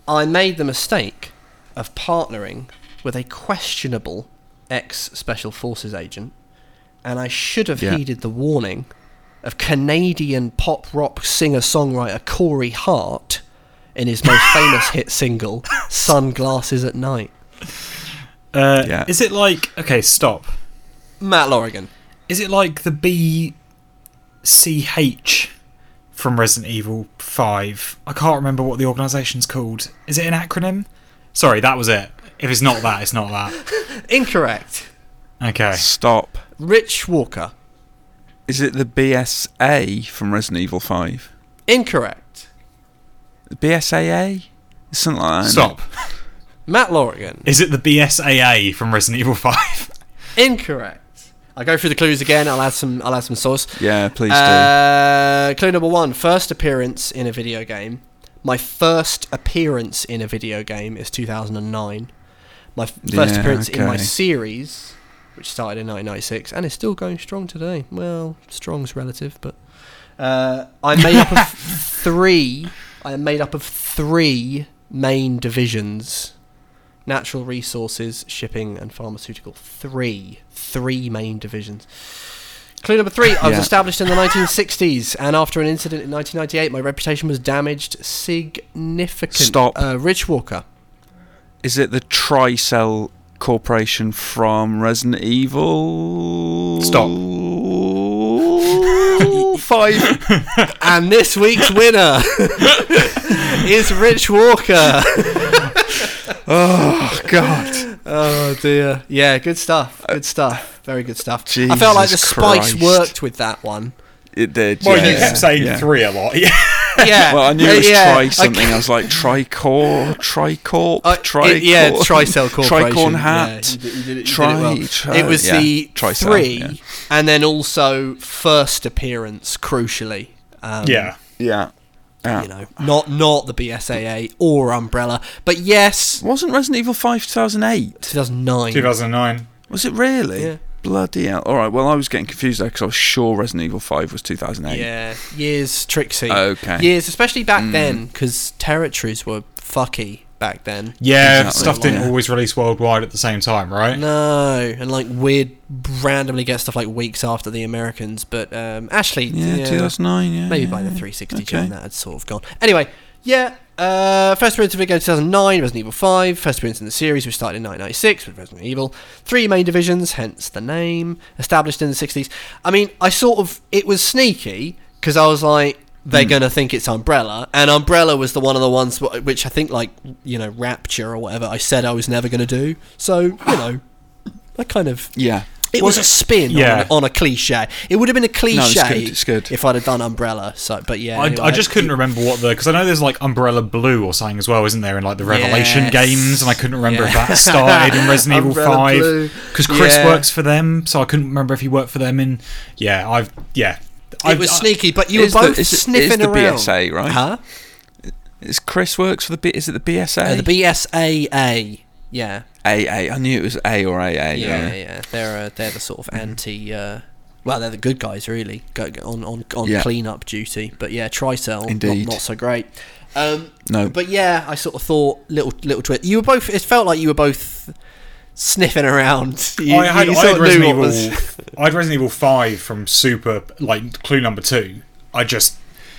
I made the mistake of partnering with a questionable ex Special Forces agent, and I should have Yeah. heeded the warning of Canadian pop rock singer songwriter Corey Hart in his most famous hit single, Sunglasses at Night. Uh, Yeah. Is it like okay? Stop. Matt Lorigan. Is it like the B C H from Resident Evil Five? I can't remember what the organisation's called. Is it an acronym? Sorry, that was it. If it's not that, it's not that. Incorrect. Okay. Stop. Rich Walker. Is it the BSA from Resident Evil 5? Incorrect. BSAA? Something like that. isn't Stop. Matt Lorigan. Is it the BSAA from Resident Evil Five? Incorrect. I'll go through the clues again. I'll add some. I'll add some source. Yeah, please do. Uh, clue number one: first appearance in a video game. My first appearance in a video game is 2009. My f- first Yeah, appearance in my series, which started in 1996 and is still going strong today. Well, strong's relative, but uh, I'm made up of three. I am made up of three main divisions: natural resources, shipping, and pharmaceutical. Three, three main divisions. Clue number three: I was Yeah. established in the 1960s, and after an incident in 1998, my reputation was damaged significantly. Stop. Uh, Rich Walker. Is it the Tricell Corporation from Resident Evil? Stop. 5. And this week's winner is Rich Walker. oh, God. Oh dear. Yeah, good stuff. Good stuff. Very good stuff. I felt like the Jesus spice Christ. worked with that one. It did. Well, yeah, you kept saying yeah. three a lot. Yeah. Yeah. Well, I knew Uh, it was yeah, try something. I, was like Tricor, Tricorp, Uh, Tricor. it- yeah, Tricell Corporation. Tricorn Yeah, hat. you did- you did it- you did it well. tri- It was yeah, the Tricell, three, yeah. and then also first appearance, crucially. Um, Yeah. Yeah. yeah. You know, not not the BSAA or Umbrella, but yes, Wasn't Resident Evil 5 2008? 2009. 2009. Was it really? Yeah. Bloody hell. Alright, well, I was getting confused there because I was sure Resident Evil 5 was 2008. Yeah, years, Trixie. Okay. Years, especially back Mm. then, because territories were fucky back then. Yeah, Exactly. stuff didn't Yeah. always release worldwide at the same time, right? No, and like weird, randomly get stuff like weeks after the Americans. But um, actually, Yeah, yeah, 2009, yeah. maybe yeah, by the 360 Okay. gen that had sort of gone. Anyway, yeah, Uh, first appearance of Video 2009, Resident Evil 5. First appearance in the series, which started in 1996 with Resident Evil. Three main divisions, hence the name. Established in the 60s. I mean, I sort of. It was sneaky because I was like, they're Hmm. going to think it's Umbrella. And Umbrella was the one of the ones wh- which I think, like, you know, Rapture or whatever, I said I was never going to do. So, you know, I kind of. Yeah. It was a spin Yeah. on, on a cliche. It would have been a cliche no, it's good, it's good. if I'd have done Umbrella. So, but yeah, I, anyway. I just couldn't remember what the because I know there's like Umbrella Blue or something as well, isn't there? In like the Revelation Yes. games, and I couldn't remember if that started in Resident Evil Five because Chris Yeah. works for them, so I couldn't remember if he worked for them in. Yeah, I've yeah. It I've, was I- sneaky, but you were Is the- both is it- is sniffing the around. BSA, right? Huh? Is Chris works for the B? Is it the BSA? Uh, the BSAA. Yeah. AA. I knew it was A or AA. Yeah, Yeah. yeah. They're uh, they're the sort of anti. Uh, well, they're the good guys, really, go, go on on on Yeah. clean-up duty. But yeah, Tricell, not, Indeed. not so great. Um, No. but yeah, I sort of thought little little twist. You were both. It felt like you were both sniffing around. You, I had, you I had of Resident Evil. was- I had Resident Evil Five from Super, like Clue Number Two. I just.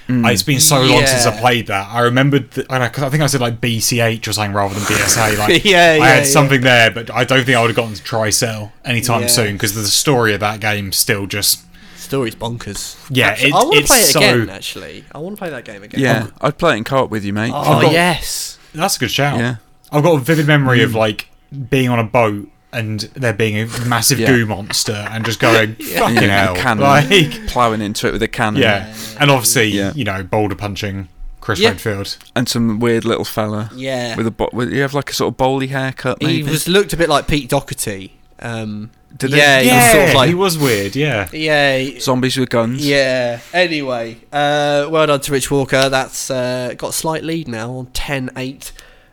Mm. It's been so long since I played that. I remembered, th- and I, 'cause I think I said like BCH or something rather than BSA. Like, Yeah, I yeah, had yeah. something there, but I don't think I would have gotten to Tricell anytime Yeah. soon because the story of that game still just. Story's bonkers. Yeah, Actually, it- I want to play it so- again. Actually, I want to play that game again. Yeah. Oh. I'd play it in co-op with you, mate. Oh, got- yes. That's a good shout. Yeah. I've got a vivid memory of mm. like being on a boat and there being a massive Yeah. goo monster and just going fucking And you- hell. cannon, Like, ploughing into it with a cannon. yeah, and obviously Yeah. you know boulder punching Chris Yeah. Redfield. And some weird little fella. Yeah. With a bo- with, you have like a sort of bowly haircut. He Maybe. was looked a bit like Pete Doherty. Um, Did he? yeah, he was Yeah, sort of like he was weird. Yeah, yeah. Zombies with guns. Yeah. Anyway, uh, well done to Rich Walker. That's uh, got a slight lead now on 10-8.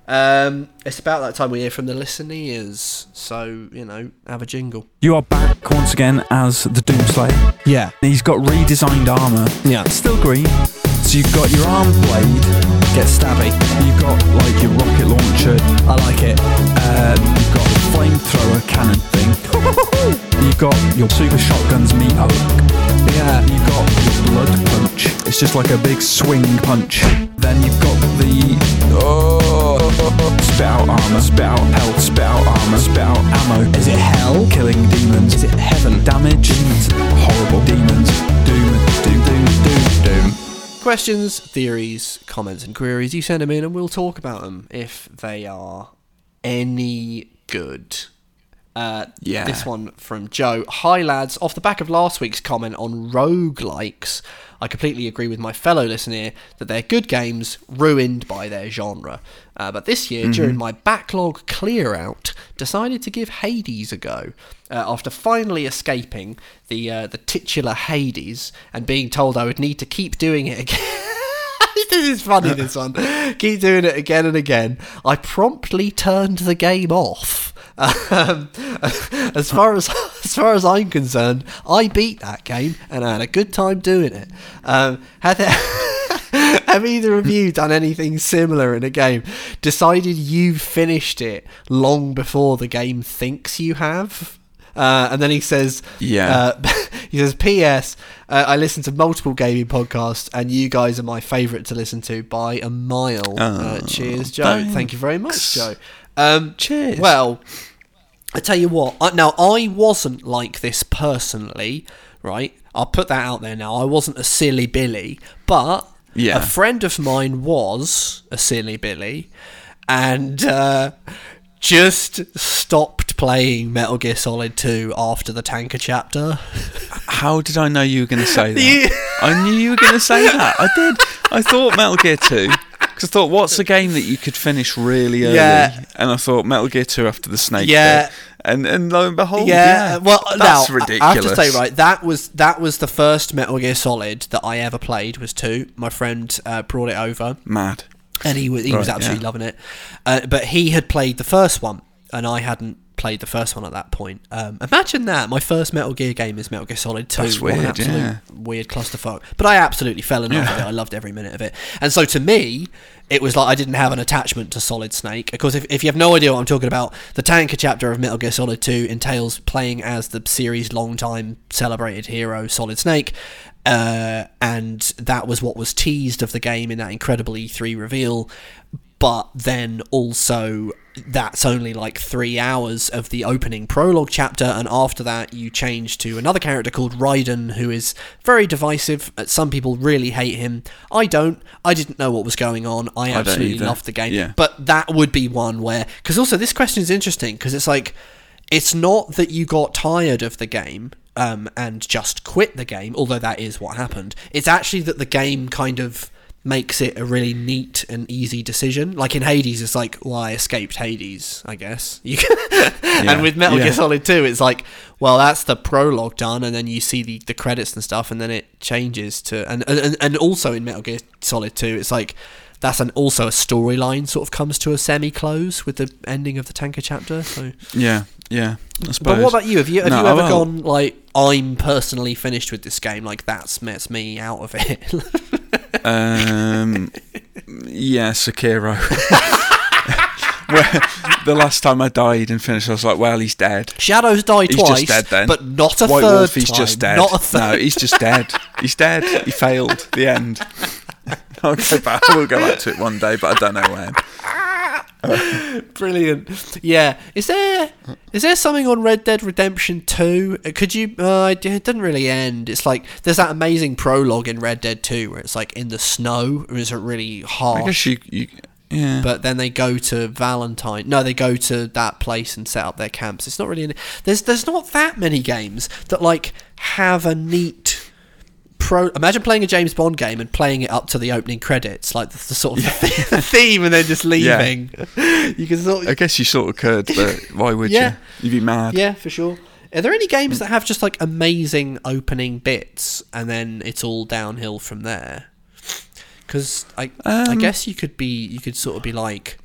Um, it's about that time we hear from the listeners. So you know, have a jingle. You are back once again as the Doomslayer. Yeah. He's got redesigned armour. Yeah. It's still green. So you've got your arm blade. Get stabby. You've got like your rocket launcher. I like it. Um, you've got the flamethrower cannon thing. you've got your super shotgun's meat hook. Yeah. You've got your blood punch. It's just like a big swing punch. Then you've got the oh, spit out armor, spit out health, spit out armor, spit out ammo. Is it hell? Killing demons. Is it heaven? Damage. Demons. Horrible demons. Doom. Doom. Doom. Doom. Doom. Questions, theories, comments, and queries. You send them in, and we'll talk about them if they are any good. Uh, Yeah. This one from Joe. Hi, lads. Off the back of last week's comment on roguelikes, I completely agree with my fellow listener that they're good games ruined by their genre. Uh, but this year, during my backlog clear out, decided to give Hades a go. Uh, after finally escaping the uh, the titular Hades and being told I would need to keep doing it again. this is funny, this one. Keep doing it again and again. I promptly turned the game off. Um, as far as as far as I'm concerned, I beat that game and I had a good time doing it. Um, had there, have either of you done anything similar in a game? Decided you've finished it long before the game thinks you have? Uh, and then he says, Yeah. uh, he says, P.S. Uh, I listen to multiple gaming podcasts, and you guys are my favourite to listen to by a mile. uh, Oh, cheers, Joe. Thank you very much. Joe. Um, Cheers. Well, I tell you what. I, now, I wasn't like this personally, right? I'll put that out there now. I wasn't a silly Billy, but Yeah. a friend of mine was a silly Billy, and uh, just stopped playing Metal Gear Solid 2 after the tanker chapter. How did I know you were going to say that? I knew you were going to say that. I did. I thought Metal Gear 2. Because I thought, what's a game that you could finish really early? Yeah. And I thought Metal Gear 2 after the snake Yeah. bit. And, and lo and behold, yeah, yeah. well, that's now ridiculous. I have to say, right, that was that was the first Metal Gear Solid that I ever played. Was two. My friend uh, brought it over, Mad. and he was he was absolutely yeah. loving it. Uh, but he had played the first one, and I hadn't played the first one at that point. Um, imagine that my first Metal Gear game is Metal Gear Solid Two. That's What an weird, absolute yeah. weird clusterfuck. But I absolutely fell in love Yeah. with it. I loved every minute of it. And so to me, it was like I didn't have an attachment to Solid Snake. Of course, if, if you have no idea what I'm talking about, the tanker chapter of Metal Gear Solid 2 entails playing as the series' long time celebrated hero, Solid Snake. Uh, and that was what was teased of the game in that incredible E3 reveal. But then also, that's only like three hours of the opening prologue chapter, and after that, you change to another character called Raiden, who is very divisive. Uh, Some people really hate him. I don't. I didn't know what was going on. I don't absolutely loved the game. Yeah. But that would be one where. Because also, this question is interesting because it's like. It's not that you got tired of the game um, and just quit the game, although that is what happened. It's actually that the game kind of makes it a really neat and easy decision. Like in Hades, it's like, well, I escaped Hades, I guess. You can and with Metal yeah. Gear Solid 2, it's like, well, that's the prologue done, and then you see the, the credits and stuff, and then it changes to. And, and, and also in Metal Gear Solid 2, it's like, that's an also a storyline sort of comes to a semi close with the ending of the tanker chapter. So, Yeah, yeah. But what about you? Have you have No, you ever well- gone like I'm personally finished with this game? Like that's that's me out of it. Um, yeah, Sekiro. Where the last time I died and finished, I was like, "Well, he's dead." Shadows died He's twice, just dead then. but not a White third Wolf, he's time. just dead. Not a third. No, he's just dead. He's dead. He failed. The end. I'll go back. We'll go back to it one day, but I don't know when. Brilliant. Yeah. Is there is there something on Red Dead Redemption 2? Uh, Could you uh, it doesn't really end. It's like there's that amazing prologue in Red Dead 2 where it's like in the snow and it's really hard. I guess you, you yeah. but then they go to Valentine. No, they go to that place and set up their camps. It's not really. An, there's there's not that many games that like have a neat pro. Imagine playing a James Bond game and playing it up to the opening credits, like the, the sort of the theme, and then just Yeah. leaving. You can sort. Of, I guess you sort of could, but why would Yeah. you? You'd be mad. yeah, for sure. Are there any games that have just like amazing opening bits and then it's all downhill from there? Because I, I Um, guess you could be, you could sort of be like,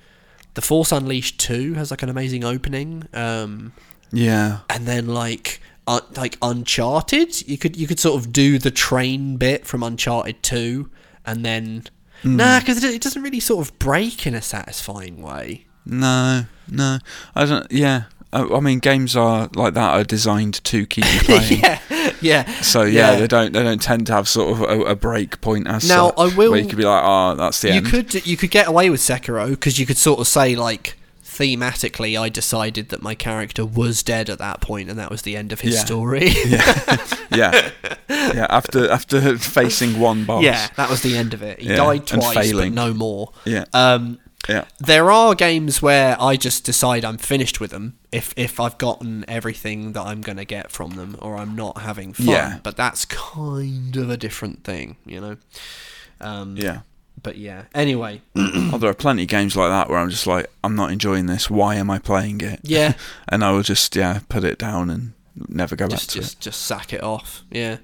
the Force Unleashed two has like an amazing opening, um, Yeah. and then like, uh, like Uncharted, you could you could sort of do the train bit from Uncharted two, and then Hmm. nah, because it, it doesn't really sort of break in a satisfying way. No, no. I don't. Yeah. I, I mean, games are like that are designed to keep you playing. yeah, yeah. So yeah, they don't they don't tend to have sort of a, a break point as Now, such, I will- where you could be like, oh, that's the you end. could you could get away with Sekiro because you could sort of say like thematically I decided that my character was dead at that point and that was the end of his Yeah. story. yeah, yeah, yeah. After after facing one boss. yeah, that was the end of it. He Yeah, died twice but no more. yeah, Um yeah. there are games where I just decide I'm finished with them if if I've gotten everything that I'm going to get from them or I'm not having fun. Yeah. But that's kind of a different thing, you know. Um, Yeah. But yeah. Anyway, Oh, there are plenty of games like that where I'm just like, I'm not enjoying this. Why am I playing it? yeah. And I will just yeah put it down and never go just back to it. just just sack it off. Yeah.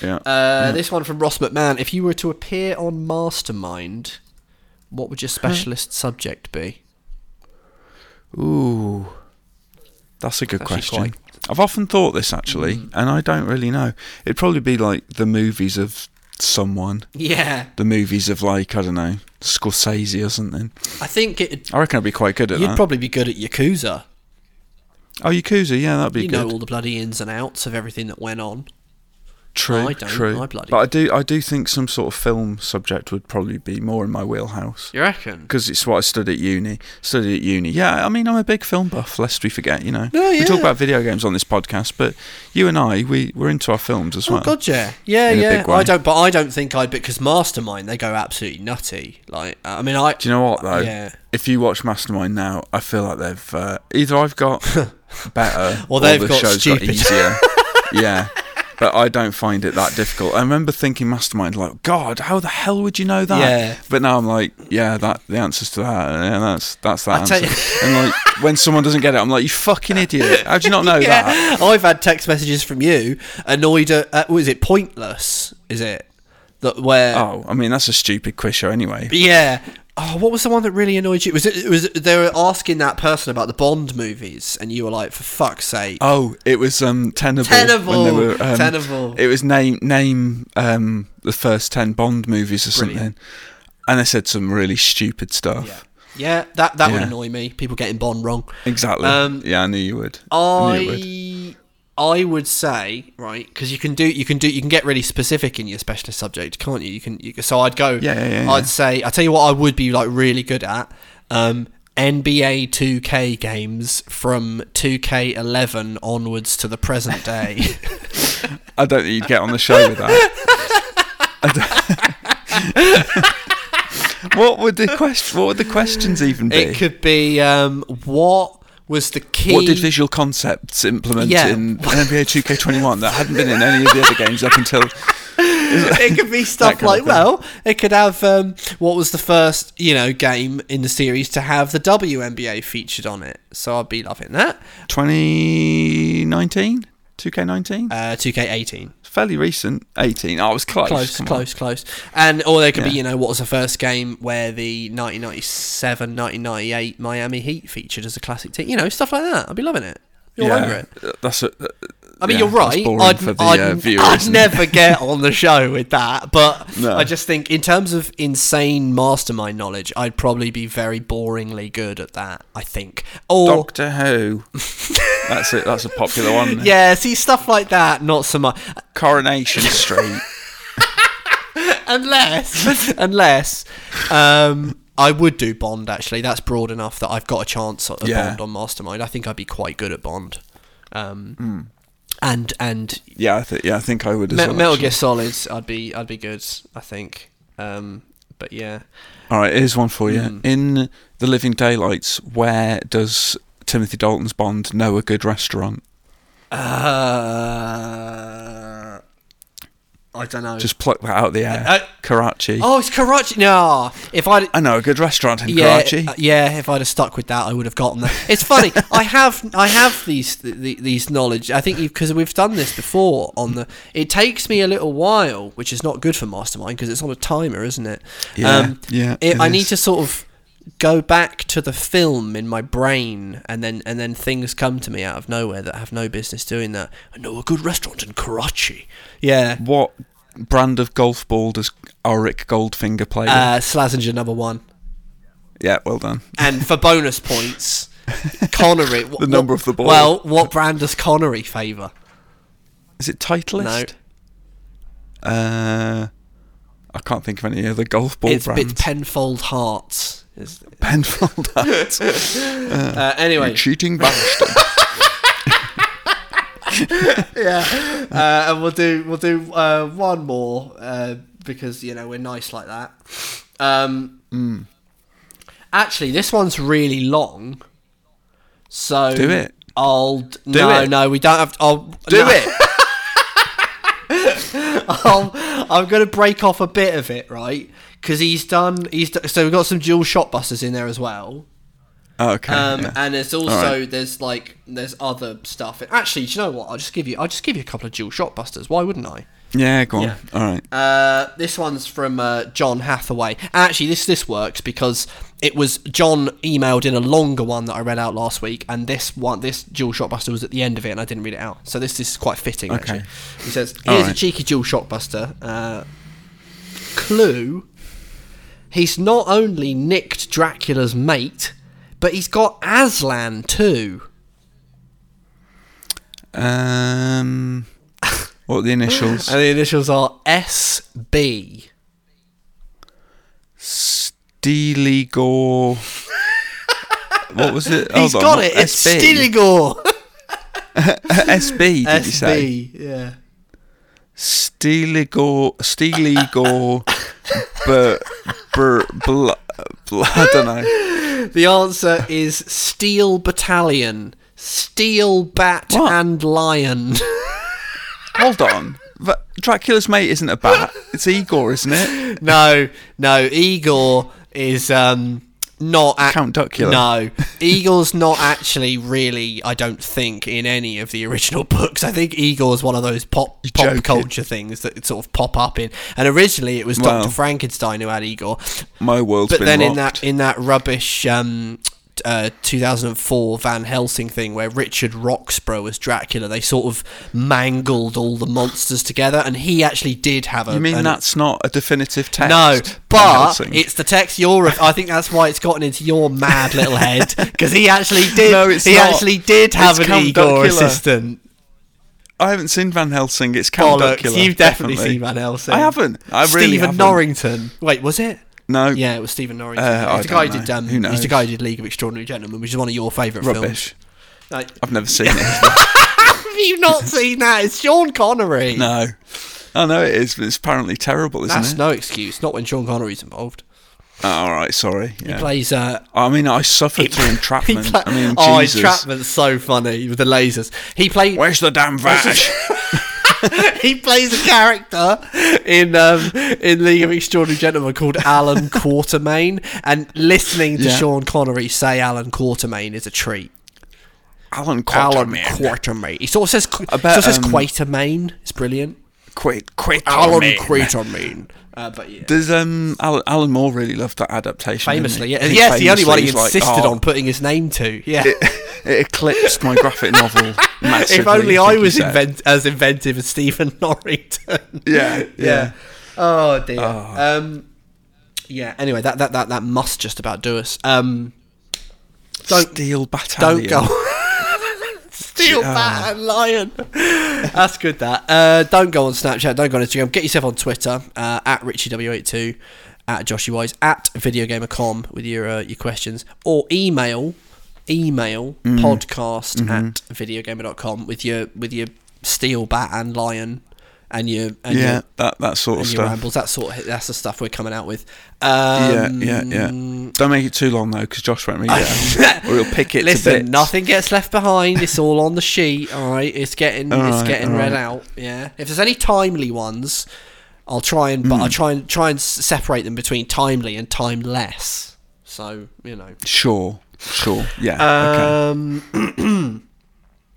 Yeah. Uh, This one from Ross McMahon. If you were to appear on Mastermind, what would your specialist subject be? Ooh, that's a good Actually question. quite- Mm. I've often thought this actually, and I don't really know. It'd probably be like the movies of someone, Yeah, the movies of like I don't know Scorsese or something. I think it. I reckon I'd be quite good at that. You'd that. probably be good at Yakuza. oh, Yakuza, yeah, that'd be You good. You know all the bloody ins and outs of everything that went on. True, I don't, true. I bloody- but I do, I do think some sort of film subject would probably be more in my wheelhouse. You reckon? Because it's what I studied at uni. Studied at uni. Yeah, I mean, I'm a big film buff, lest we forget, you know. Oh, We talk about video games on this podcast, but you and I, we, we're into our films as Oh well. god, yeah, yeah, In a yeah. big way. I don't, but I don't think I'd because Mastermind they go absolutely nutty. Like, I mean, I. Do you know what, though? Yeah. If you watch Mastermind now, I feel like they've... Uh, either I've got better Or they've the got show's stupid. got easier. yeah. But I don't find it that difficult. I remember thinking Mastermind, like, God, how the hell would you know that? Yeah. But now I'm like, yeah, that the answers to that, yeah, that's that's that I answer. and like when someone doesn't get it, I'm like, you fucking idiot! How do you not know that? I've had text messages from you annoyed at. Uh, was it pointless? Is it that where? Oh, I mean, that's a stupid quiz show anyway. Yeah, Oh, what was the one that really annoyed you? Was it, it was they were asking that person about the Bond movies, and you were like, "For fuck's sake!" Oh, it was um Tenable. Tenable, were, um, Tenable. It was name name um the first ten Bond movies or Brilliant. something, and they said some really stupid stuff. yeah, that that would annoy me. People getting Bond wrong. Exactly. Um, yeah, I knew you would. I, knew you would. I would say right because you can do you can do you can get really specific in your specialist subject, can't you? You can. You, so I'd go. Yeah, yeah, yeah, I'd yeah. say I tell you what I would be like really good at. Um, NBA 2K games from 2K11 onwards to the present day. I don't think you'd get on the show with that. What would the question? What would the questions even be? it could be um, what was the key? what did visual concepts implement Yeah. in NBA 2K21 that hadn't been in any of the other games up until? it could be stuff like well it could have um, what was the first you know game in the series to have the WNBA featured on it so I'd be loving that 2019, 2K19, uh, 2K18 fairly recent. 18. Oh, I was close. close come on. close close and or there could be you know what was the first game where the 1997 1998 Miami Heat featured as a classic team you know stuff like that I'd be loving it you're yeah, over it That's a, I mean, yeah, you're right. I'd, the I'd, uh, I'd never get on the show with that, but No. I just think in terms of insane mastermind knowledge, I'd probably be very boringly good at that. I think. Or Doctor Who. that's it. That's a popular one. yeah, see stuff like that. Not so much, Coronation Street. unless unless um, I would do Bond. Actually, that's broad enough that I've got a chance at Yeah. Bond on Mastermind. I think I'd be quite good at Bond. Um, Hmm. And and Yeah, I think. Yeah, I think I would as Me- well. Metal. Gear Solids, I'd be I'd be good. I think. Um, but yeah. All right, here's one for you. Mm. In The Living Daylights, where does Timothy Dalton's Bond know a good restaurant? Uh, I don't know. Just pluck that out of the air. Uh, Karachi. oh, it's Karachi. No, if I I know a good restaurant in yeah Karachi. uh, yeah, if I'd have stuck with that, I would have gotten there. It's funny. I have I have these th- th- these knowledge. I think because we've done this before on the. It takes me a little while, which is not good for Mastermind because it's on a timer, isn't it? Um, Yeah, yeah, It, it I is. need to sort of go back to the film in my brain and then and then things come to me out of nowhere that have no business doing that. I know a good restaurant in Karachi. Yeah. What brand of golf ball does Auric Goldfinger play? with? Uh, Slazenger number one. yeah, well done. And for bonus points, Connery. The number of the ball. Well, what brand does Connery favour? Is it Titleist? No, Uh, I can't think of any other golf ball it's, brands. it's Penfold Hearts. Is, Penfold Hearts. uh, anyway, You cheating bastard. yeah, uh, and we'll do we'll do uh, one more uh, because you know we're nice like that. Um, Hmm. Actually, this one's really long, so Do it. I'll d- no it. no we don't have. I'll Do no. it. I'll, I'm going to break off a bit of it, right? Because he's done. He's d- so we've got some dual shot busters in there as well. Oh, okay. Um, yeah. and there's also Alright. there's like there's other stuff. Actually, do you know what? I'll just give you I'll just give you a couple of dual shot busters. Why wouldn't I? yeah, go on. yeah. All right. Uh, this one's from uh, John Hathaway. Actually, this this works because it was John emailed in a longer one that I read out last week, and this one, this dual shotbuster was at the end of it, and I didn't read it out. So this, this is quite fitting. Okay. Actually, he says, "Here's a cheeky dual shotbuster." Uh, clue: He's not only nicked Dracula's mate, but he's got Aslan too. Um, what are the initials? And the initials are SB. Steely Gore. what was it? He's Hold got on, it. It's SB? Stilligore. SB, did you say? SB. Yeah. Steely Gore. Steely Gore. But. Br, bl, bl, I don't know. The answer is Steel Battalion, Steel Bat What? and Lion. Hold on. But Dracula's mate isn't a bat. It's Igor, isn't it? no, no, Igor is um not at, Count Duckula. No, Igor's not actually really. I don't think in any of the original books. I think Igor is one of those pop You're pop joking. culture things that sort of pop up in. And originally it was Doctor Frankenstein who had Igor, My world's but then rocked. in that in that rubbish. Um, uh, 2004 Van Helsing thing where Richard Roxburgh was Dracula, they sort of mangled all the monsters together, and he actually did have a. you mean an- that's not a definitive text? no, but it's the text you're. I think that's why it's gotten into your mad little head because he actually did. No, it's he not. actually did have It's an Count Igor assistant. I haven't seen Van Helsing. It's Count Bollocks! You've definitely, seen Van Helsing. I haven't. I really Stephen haven't. Norrington. Wait, was it? No. Yeah, it was Stephen Norrington. Uh, he's the guy who did. Um, He's the guy who did League of Extraordinary Gentlemen, which is one of your favourite films. Rubbish. Like, I've never seen it. have you not seen that? It's Sean Connery. no. I know it is, but it's apparently terrible, isn't that's it? no excuse. Not when Sean Connery's involved. Oh, all right, sorry. He plays. Uh, I mean, I suffered through entrapment. pla- I mean, oh, Jesus. entrapment's so funny with the lasers. He played. Where's the damn vash? he plays a character in um, in League of Extraordinary Gentlemen called Alan Quatermain, and listening to Yeah. Sean Connery say Alan Quatermain is a treat. Alan Alan Quatermain. Quatermain. He sort of says, bet, sort of says um, Quatermain. It's brilliant. Quit, quit. Alan me. Quatermain. Uh, but yeah. Does um Alan, Alan Moore really love that adaptation? Famously, yeah. He Yes, the only one he insisted like, on putting his name to. Yeah. Oh, it, it eclipsed my graphic novel massively. if only I was invent- as inventive as Stephen Norrington. Yeah, yeah. Oh dear. Oh. Um. Yeah. Anyway, that that that that must just about do us. Um. Don't Steel Battalion. don't go. Steel Ah. bat and lion. That's good. That. Uh, don't go on Snapchat. Don't go on Instagram. Get yourself on Twitter uh, at RichieW82, at Joshy Wise, at VideoGamer.com with your uh, your questions, or email email Mm. podcast Mm-hmm. at videogamer.com with your with your steel bat and lion and your and Yeah, your, that that sort of stuff. rambles. That sort of that's the stuff we're coming out with. Yeah, Um, yeah, yeah. Don't make it too long though, because Josh won't read it, or he'll pick it Listen, nothing gets left behind. It's all on the sheet. All right, it's getting All it's right, getting read right. out. Yeah. If there's any timely ones, I'll try and but I'll try and try and separate them between timely and timeless. So you know. Sure, sure. Yeah. okay. Um.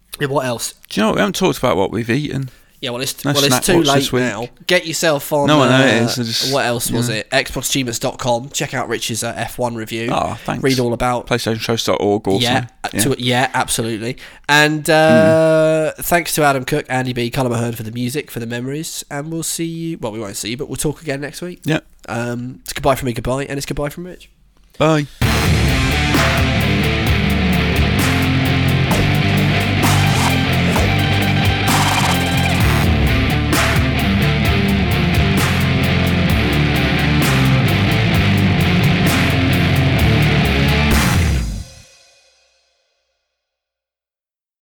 yeah, what else? Do you know what? we haven't talked about what we've eaten? Yeah, well, it's No well, it's too late now. Get yourself on. No, I know it uh, is, I just- what else was yeah. it? XboxGenius.com. Check out Rich's uh, F1 review. Ah, thanks. Read all about PlayStationShows.org also. Yeah, uh, Yeah. To, yeah, absolutely. And uh, thanks to Adam Cook, Andy B, Callum Ahern for the music, for the memories, and we'll see you. Well, we won't see you, but we'll talk again next week. yeah. Um, it's goodbye from me, goodbye, and it's goodbye from Rich. Bye.